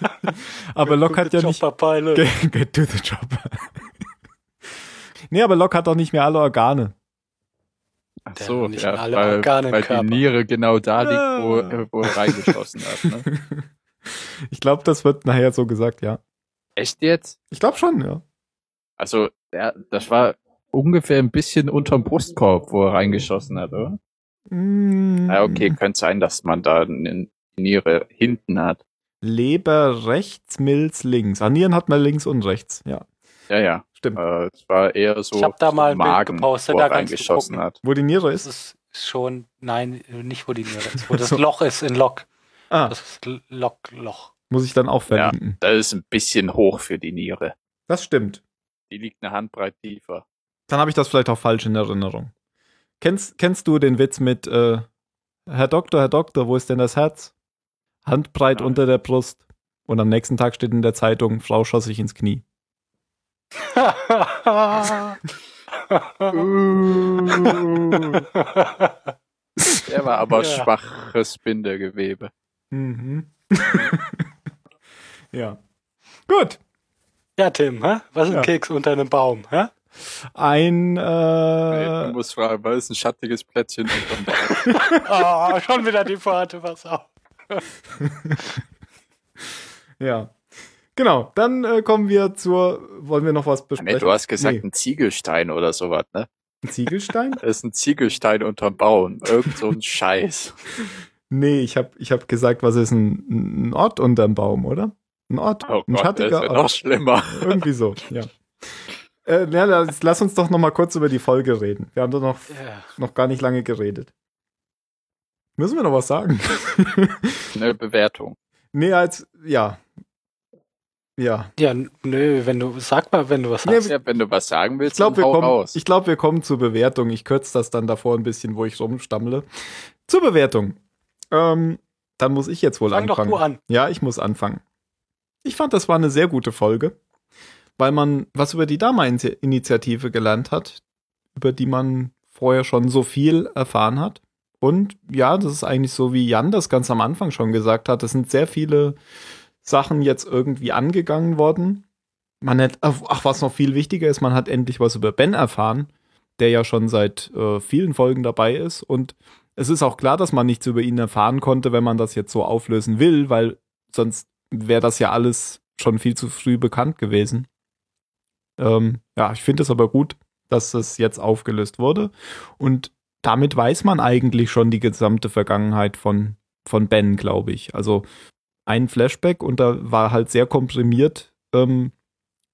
(laughs) aber Locke hat ja nicht get, get to the job. nee, aber Locke hat doch nicht mehr alle Organe. Ach Der so, nicht ja, alle weil, Organe weil die. Niere genau da liegt, wo, wo er reingeschossen hat. Ne? (laughs) Ich glaube, das wird nachher so gesagt, ja. Echt jetzt? Ich glaube schon, ja. Also, ja, das war ungefähr ein bisschen unterm Brustkorb, wo er reingeschossen hat, oder? Mm, Ja, okay, könnte sein, dass man da eine Niere hinten hat. Leber rechts, Milz links. Ah, Nieren hat man links und rechts. Ja, Ja, ja. stimmt. Äh, Es war eher so Ich hab da mal ein Bild Magen, gepostet, wo da er reingeschossen hat. Wo die Niere Das ist. ist schon, nein, nicht wo die Niere ist, wo (laughs) das So. Loch ist in Lock. Ah, Das ist L- Lock, Loch. muss ich dann auch Ja, verlinken. das ist ein bisschen hoch für die Niere. Das stimmt. Die liegt eine Handbreit tiefer. Dann habe ich das vielleicht auch falsch in Erinnerung. Kennst, kennst du den Witz mit äh, Herr Doktor, Herr Doktor, wo ist denn das Herz? Handbreit Nein. unter der Brust. Und am nächsten Tag steht in der Zeitung, Frau schoss sich ins Knie. (laughs) Der war aber Ja. schwaches Bindegewebe. Mhm. (laughs) ja. Gut. ja, Tim, hä? was ist ein Ja. Keks unter einem Baum? Hä? Ein Nee, äh, du musst fragen, was ist ein schattiges Plätzchen unterm Baum? (laughs) Oh, schon wieder die Pforte, was auf. (laughs) ja. Genau, dann äh, kommen wir zur wollen wir noch was besprechen? Nee, du hast gesagt, Nee. ein Ziegelstein oder sowas, ne? Ein Ziegelstein? Das (laughs) ist ein Ziegelstein unterm Baum. Irgend so ein Scheiß. nee, ich habe ich hab gesagt, was ist ein, ein Ort unterm Baum, oder? Ein Ort, Oh ein Gott, das ist schattiger ja Ort. noch schlimmer. Irgendwie so, ja. Äh, ja, lass, lass uns doch noch mal kurz über die Folge reden. Wir haben doch noch, Ja. noch gar nicht lange geredet. Müssen wir noch was sagen? (laughs) Eine Bewertung. nee, als, ja. Ja. ja, nö, wenn du, sag mal, wenn du was Nee, hast. Ja, wenn du was sagen Ich willst, glaube, wir, dann hau kommen, raus. ich glaub, wir kommen zur Bewertung. Ich kürze das dann davor ein bisschen, wo ich rumstammle. Zur Bewertung. Ähm, dann muss ich jetzt wohl Fang doch anfangen. du an. Ja, ich muss anfangen. Ich fand, das war eine sehr gute Folge, weil man was über die Dama-Initiative gelernt hat, über die man vorher schon so viel erfahren hat. Und ja, das ist eigentlich so, wie Jan das ganz am Anfang schon gesagt hat. Es sind sehr viele Sachen jetzt irgendwie angegangen worden. Man hat, ach, was noch viel wichtiger ist, man hat endlich was über Ben erfahren, der ja schon seit äh, vielen Folgen dabei ist. Und es ist auch klar, dass man nichts über ihn erfahren konnte, wenn man das jetzt so auflösen will, weil sonst wäre das ja alles schon viel zu früh bekannt gewesen. Ähm, ja, ich finde es aber gut, dass es jetzt aufgelöst wurde. Und damit weiß man eigentlich schon die gesamte Vergangenheit von, von Ben, glaube ich. Also ein Flashback und da war halt sehr komprimiert, ähm,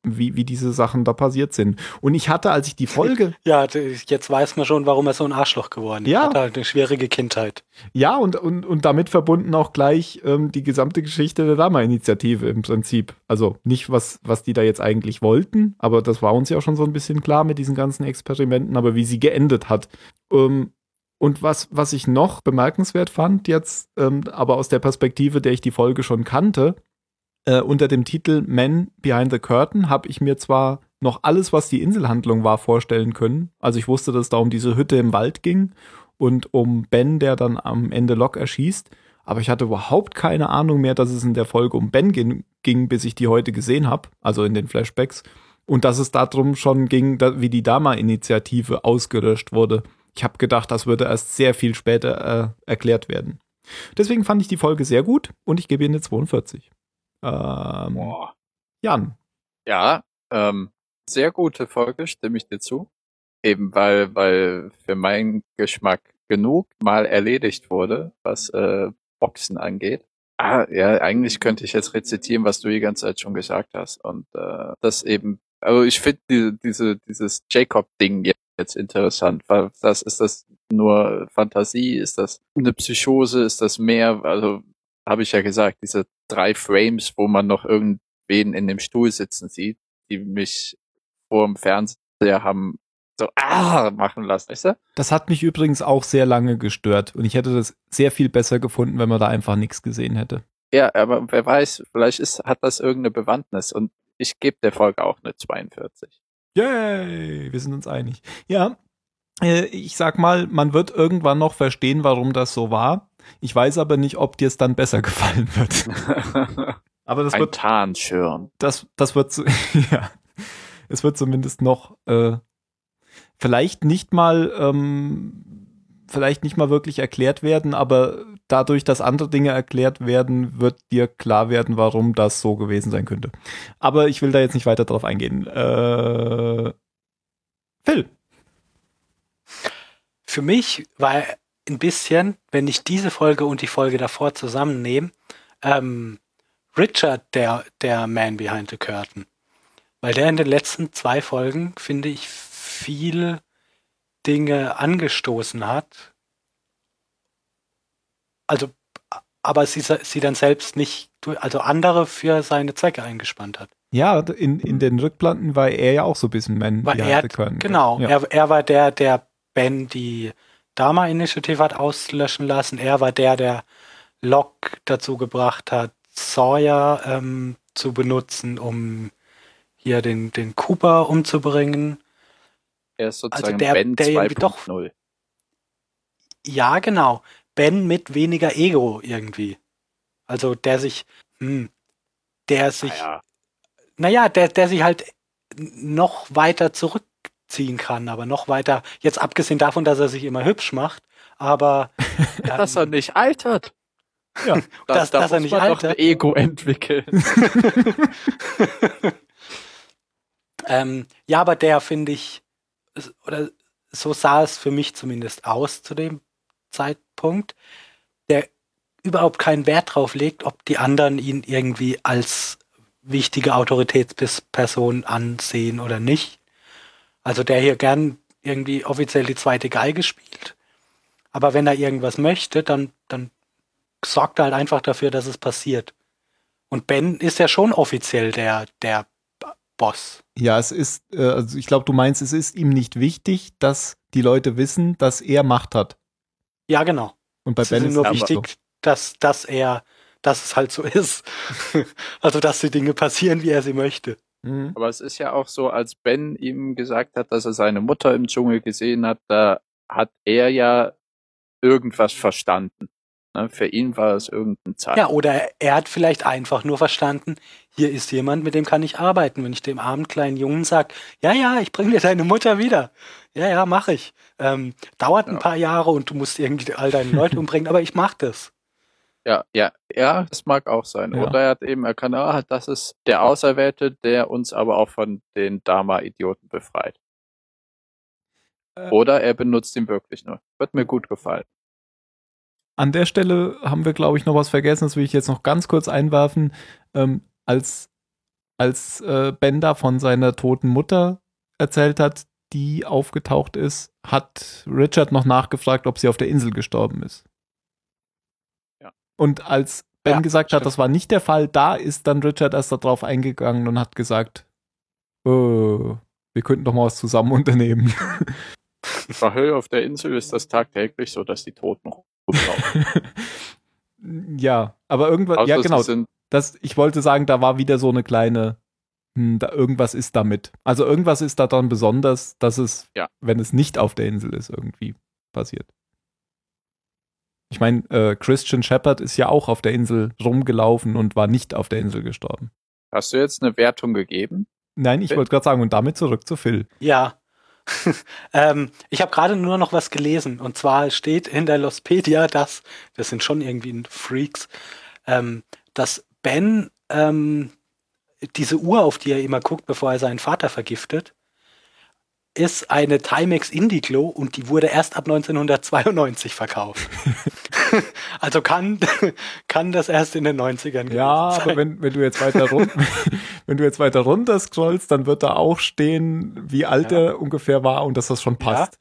wie, wie diese Sachen da passiert sind. Und ich hatte, als ich die Folge, (laughs) Ja, jetzt weiß man schon, warum er so ein Arschloch geworden ist. Ja. Hat halt eine schwierige Kindheit. ja, und, und, und damit verbunden auch gleich ähm, die gesamte Geschichte der Dama-Initiative im Prinzip. Also nicht, was, was die da jetzt eigentlich wollten, aber das war uns ja schon so ein bisschen klar mit diesen ganzen Experimenten, aber wie sie geendet hat. Ähm, und was, was ich noch bemerkenswert fand, jetzt, ähm, aber aus der Perspektive, der ich die Folge schon kannte, äh, unter dem Titel Men Behind the Curtain habe ich mir zwar noch alles, was die Inselhandlung war, vorstellen können. Also ich wusste, dass es da um diese Hütte im Wald ging und um Ben, der dann am Ende Locke erschießt. Aber ich hatte überhaupt keine Ahnung mehr, dass es in der Folge um Ben ging, ging bis ich die heute gesehen habe, also in den Flashbacks. Und dass es darum schon ging, wie die Dama-Initiative ausgelöscht wurde. Ich habe gedacht, das würde erst sehr viel später äh, erklärt werden. Deswegen fand ich die Folge sehr gut und ich gebe ihr eine 42. Ähm, Boah. Jan. Ja, ähm, sehr gute Folge, stimme ich dir zu. Eben weil, weil für meinen Geschmack genug mal erledigt wurde, was äh, Boxen angeht. Ah, ja, eigentlich könnte ich jetzt rezitieren, was du die ganze Zeit schon gesagt hast. Und äh, das eben, also ich finde diese, diese, dieses Jacob-Ding jetzt interessant, weil das ist das nur Fantasie, ist das eine Psychose, ist das mehr, also habe ich ja gesagt, diese drei Frames, wo man noch irgendwen in dem Stuhl sitzen sieht, die mich vor dem Fernseher haben so ah machen lassen, weißt du? Das hat mich übrigens auch sehr lange gestört und ich hätte das sehr viel besser gefunden, wenn man da einfach nichts gesehen hätte. Ja, aber wer weiß, vielleicht ist, hat das irgendeine Bewandtnis und ich gebe der Folge auch eine 42. Yay, wir sind uns einig. Ja, äh, ich sag mal, man wird irgendwann noch verstehen, warum das so war. Ich weiß aber nicht, ob dir es dann besser (laughs) gefallen wird. (laughs) aber das Ein wird Tarnschirm. Das, das wird so, (laughs) ja, es wird zumindest noch äh, vielleicht nicht mal ähm, vielleicht nicht mal wirklich erklärt werden, aber dadurch, dass andere Dinge erklärt werden, wird dir klar werden, warum das so gewesen sein könnte. Aber ich will da jetzt nicht weiter drauf eingehen. Äh, Phil. Für mich war ein bisschen, wenn ich diese Folge und die Folge davor zusammennehme, ähm, Richard der, der Man Behind the Curtain. Weil der in den letzten zwei Folgen, finde ich, viel Dinge angestoßen hat. Also, aber sie, sie dann selbst nicht, also andere für seine Zwecke eingespannt hat. Ja, in, in den Rückplanten war er ja auch so ein bisschen Man war er, können. Genau, ja. er, er war der, der Ben die Dama-Initiative hat auslöschen lassen. Er war der, der Locke dazu gebracht hat, Sawyer ähm, zu benutzen, um hier den, den Cooper umzubringen. Er ist sozusagen also der, Ben 2.0. Ja, genau. Ben mit weniger Ego irgendwie. Also der sich, hm, der sich, naja, naja der, der sich halt noch weiter zurückziehen kann, aber noch weiter, jetzt abgesehen davon, dass er sich immer hübsch macht, aber (laughs) ähm, dass er nicht altert. Ja, dass, da dass er nicht altert. Ego entwickeln. (laughs) ähm, ja, aber der finde ich, oder so sah es für mich zumindest aus zu dem Zeitpunkt, der überhaupt keinen Wert drauf legt, ob die anderen ihn irgendwie als wichtige Autoritätsperson ansehen oder nicht. Also der hier gern irgendwie offiziell die zweite Geige spielt. Aber wenn er irgendwas möchte, dann, dann sorgt er halt einfach dafür, dass es passiert. Und Ben ist ja schon offiziell der, der Boss. Ja, es ist, äh, also ich glaube, du meinst, es ist ihm nicht wichtig, dass die Leute wissen, dass er Macht hat. Ja, genau. Und bei es Ben ist, ist nur wichtig, so. dass, dass er, dass es halt so ist. (laughs) also, dass die Dinge passieren, wie er sie möchte. Mhm. Aber es ist ja auch so, als Ben ihm gesagt hat, dass er seine Mutter im Dschungel gesehen hat, da hat er ja irgendwas verstanden. Ne? Für ihn war es irgendein Zeichen. Ja, oder er hat vielleicht einfach nur verstanden, hier ist jemand, mit dem kann ich arbeiten. Wenn ich dem armen kleinen Jungen sage, ja, ja, ich bringe dir deine Mutter wieder. Ja, ja, mache ich. Ähm, dauert ja. ein paar Jahre und du musst irgendwie all deine Leute umbringen, aber ich mach das. Ja, ja, ja, das mag auch sein. Ja. Oder er hat eben erkannt, ah, das ist der Auserwählte, der uns aber auch von den Dharma-Idioten befreit. Äh, Oder er benutzt ihn wirklich nur. Wird mir gut gefallen. An der Stelle haben wir, glaube ich, noch was vergessen. Das will ich jetzt noch ganz kurz einwerfen. Ähm, als als äh, Bender von seiner toten Mutter erzählt hat, die aufgetaucht ist, hat Richard noch nachgefragt, ob sie auf der Insel gestorben ist. Und als Ben ja, gesagt stimmt. hat, das war nicht der Fall, da ist dann Richard erst darauf eingegangen und hat gesagt, oh, wir könnten doch mal was zusammen unternehmen. Verhöhe auf der Insel ist das tagtäglich so, dass die Toten (laughs) ja, aber irgendwas, ja genau, das, ich wollte sagen, da war wieder so eine kleine, hm, da irgendwas ist damit. Also irgendwas ist da dann besonders, dass es, ja. wenn es nicht auf der Insel ist, irgendwie passiert. Ich meine, äh, Christian Shepard ist ja auch auf der Insel rumgelaufen und war nicht auf der Insel gestorben. Hast du jetzt eine Wertung gegeben? Nein, ich wollte gerade sagen, und damit zurück zu Phil. Ja. (laughs) ähm, ich habe gerade nur noch was gelesen. Und zwar steht in der Lospedia, dass, das sind schon irgendwie Freaks, ähm, dass Ben ähm, diese Uhr, auf die er immer guckt, bevor er seinen Vater vergiftet, ist eine Timex Indiglo und die wurde erst ab 1992 verkauft. (laughs) also kann, (laughs) kann das erst in den 90ern Ja, aber wenn, wenn du jetzt weiter runter, (laughs) wenn du jetzt weiter runter scrollst, dann wird da auch stehen, wie alt ja. er ungefähr war und dass das schon passt.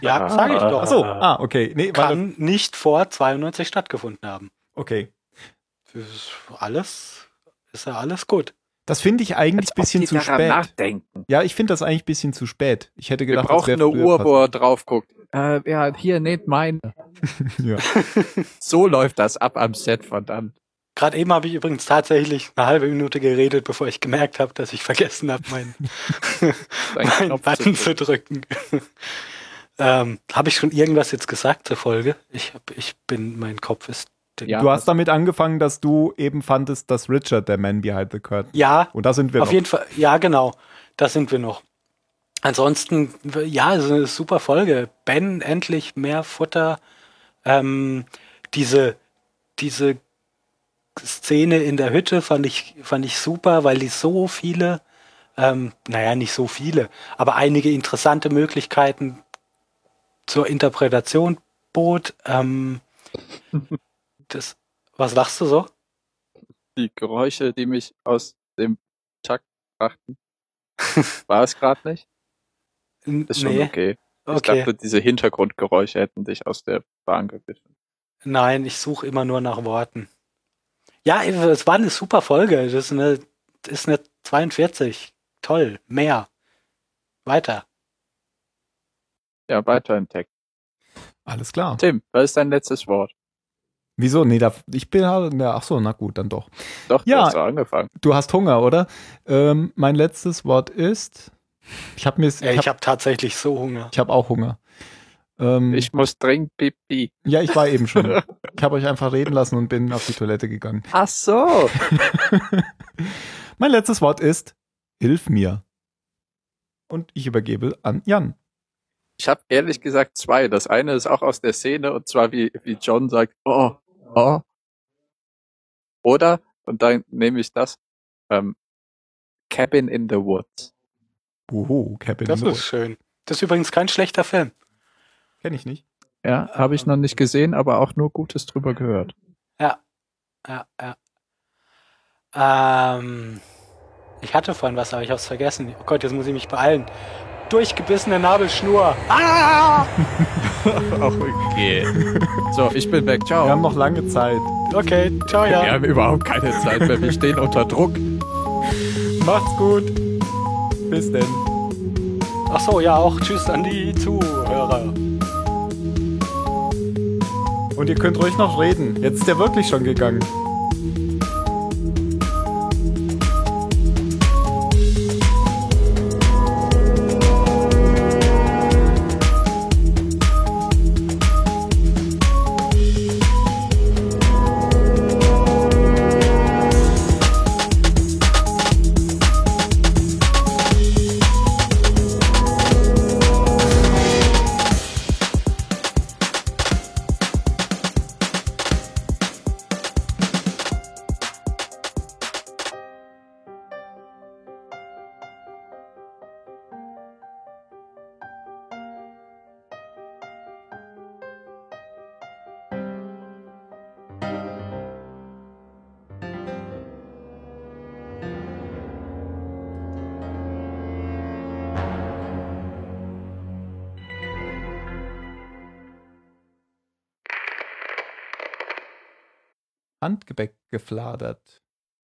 Ja, ja sage ich doch. Ach so, ah, okay. Nee, kann nicht vor 92 stattgefunden haben. Okay. Für alles ist ja alles gut. Das finde ich eigentlich ein bisschen zu spät. Nachdenken. Ja, ich finde das eigentlich ein bisschen zu spät. Ich hätte gedacht, Wir brauchen eine Uhr, wo er drauf guckt. Äh, ja, hier, nicht meine. (laughs) ja. (laughs) so läuft das ab am Set, verdammt. Gerade eben habe ich übrigens tatsächlich eine halbe Minute geredet, bevor ich gemerkt habe, dass ich vergessen habe, meinen, (laughs) meinen Button zu drücken. ähm, habe ich schon irgendwas jetzt gesagt zur Folge? Ich, hab, ich bin, mein Kopf ist ja. Du hast damit angefangen, dass du eben fandest, dass Richard der Man Behind the Curtain. Ja. Und da sind wir auf noch. jeden Fall. Ja, genau. Da sind wir noch. Ansonsten, ja, es ist eine super Folge. Ben endlich mehr Futter. Ähm, diese, diese Szene in der Hütte fand ich, fand ich super, weil die so viele, ähm, naja, nicht so viele, aber einige interessante Möglichkeiten zur Interpretation bot. Ähm, (laughs) das, was lachst du so? Die Geräusche, die mich aus dem Takt brachten. (laughs) War es gerade nicht? Ist schon nee. okay. Ich okay. dachte, diese Hintergrundgeräusche hätten dich aus der Bahn gegriffen. Nein, ich suche immer nur nach Worten. Ja, es war eine super Folge. Das ist eine, das ist eine 42. Toll. Mehr. Weiter. Ja, weiter im Text. Alles klar. Tim, was ist dein letztes Wort? Wieso? Nee, da, ich bin halt, ja, ach so, na gut, dann doch. Doch, ja, du hast angefangen. Du hast Hunger, oder? Ähm, mein letztes Wort ist, ich habe mir, ich habe hab tatsächlich so Hunger. Ich habe auch Hunger. Ähm, ich muss dringend pipi. Ja, ich war eben schon. (laughs) ich habe euch einfach reden lassen und bin auf die Toilette gegangen. Ach so. (laughs) mein letztes Wort ist, hilf mir. Und ich übergebe an Jan. Ich habe ehrlich gesagt zwei. Das eine ist auch aus der Szene und zwar wie, wie John sagt, oh, oh. Oder, und dann nehme ich das, ähm, Cabin in the Woods. Uhu, Cabin das in the Woods. Das ist schön. Das ist übrigens kein schlechter Film. Kenne ich nicht. Ja, habe ich noch nicht gesehen, aber auch nur Gutes drüber gehört. Ja, ja, ja. Ähm, ich hatte vorhin was, aber ich habe es vergessen. Oh Gott, jetzt muss ich mich beeilen. Durchgebissene Nabelschnur. Ah! (laughs) (laughs) okay. So, ich bin weg. Ciao. Wir haben noch lange Zeit. Okay, ciao, ja. Wir haben überhaupt keine Zeit mehr. Wir stehen unter Druck. Macht's gut. Bis denn. Ach so, ja, auch tschüss an die Zuhörer. Und ihr könnt ruhig noch reden. Jetzt ist der wirklich schon gegangen. Handgebäck gefladert.